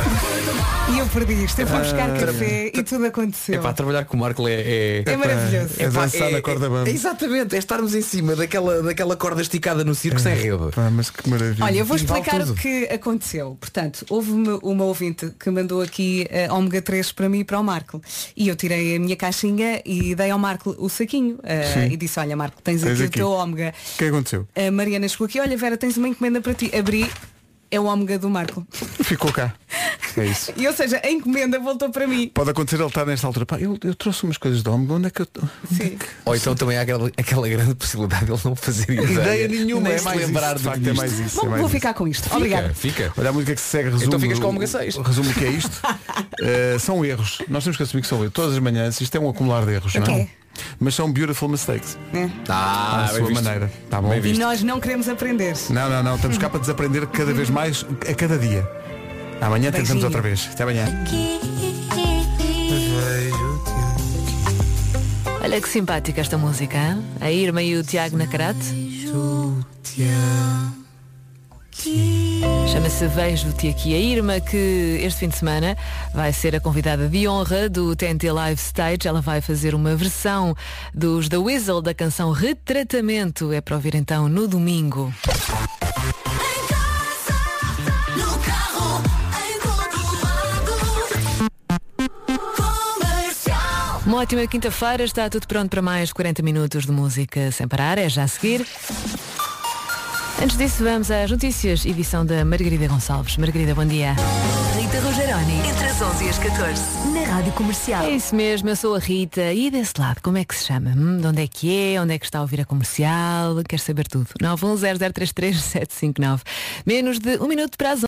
E eu perdi isto, eu fui buscar Ah, café e tudo aconteceu. É para trabalhar com o Marco é. É, É maravilhoso. É dançar na corda bamba. é- Exatamente, é estarmos em cima daquela, daquela corda esticada no circo sem rede. Pá, mas que maravilha. Olha, eu vou vale explicar o que aconteceu. Portanto, houve uma, uma ouvinte que mandou aqui a ômega 3 para mim e para o Marco. E eu tirei a minha caixinha e dei ao Marco o saquinho. Sim. e disse, olha Marco, tens, Tens aqui, aqui. o teu ômega. O que aconteceu? A Chegou aqui, olha Vera, tens uma encomenda para ti. Abri, é o ômega do Marco. Ficou cá. É isso. E ou seja, a encomenda voltou para mim. Pode acontecer ele estar nesta altura. Pá, eu, eu trouxe umas coisas de ômega, onde é que eu. Sim. Ou então também há aquela, aquela grande possibilidade de ele não fazer ideia. Ideia nenhuma, Nem é mais lembrar isso, de do facto, que é mais isso. Bom, é mais vou isso. ficar com isto. Fica, Obrigada. fica. Olha a música que se segue resume. Então ficas com o ômega 6. Resume o que é isto. Eh, são erros. Nós temos que assumir que são erros. Todas as manhãs isto é um acumular de erros, não é? Mas são beautiful mistakes. É. Ah, à bem sua visto. maneira. Tá bom? Bem E nós não queremos aprender. Não, não, não. Estamos cá para desaprender cada vez mais a cada dia. Amanhã tentamos Beijinho. outra vez. Até amanhã. Olha que simpática esta música, hein? A Irma e o Tiago Nacarate. Chama-se Vejo-te aqui a Irma, que este fim de semana vai ser a convidada de honra do TNT Live Stage. Ela vai fazer uma versão dos The Weasel da canção Retratamento. É para ouvir então no domingo. Uma ótima quinta-feira, está tudo pronto para mais 40 minutos de música sem parar, é já a seguir. Antes disso, vamos às notícias, edição da Margarida Gonçalves. Margarida, bom dia. Rita Rogeroni, entre as 11 e as 14, na Rádio Comercial. É isso mesmo, eu sou a Rita. E desse lado, como é que se chama? Hum, de onde é que é? Onde é que está a ouvir a comercial? Quer saber tudo? 910033759. Menos de um minuto para as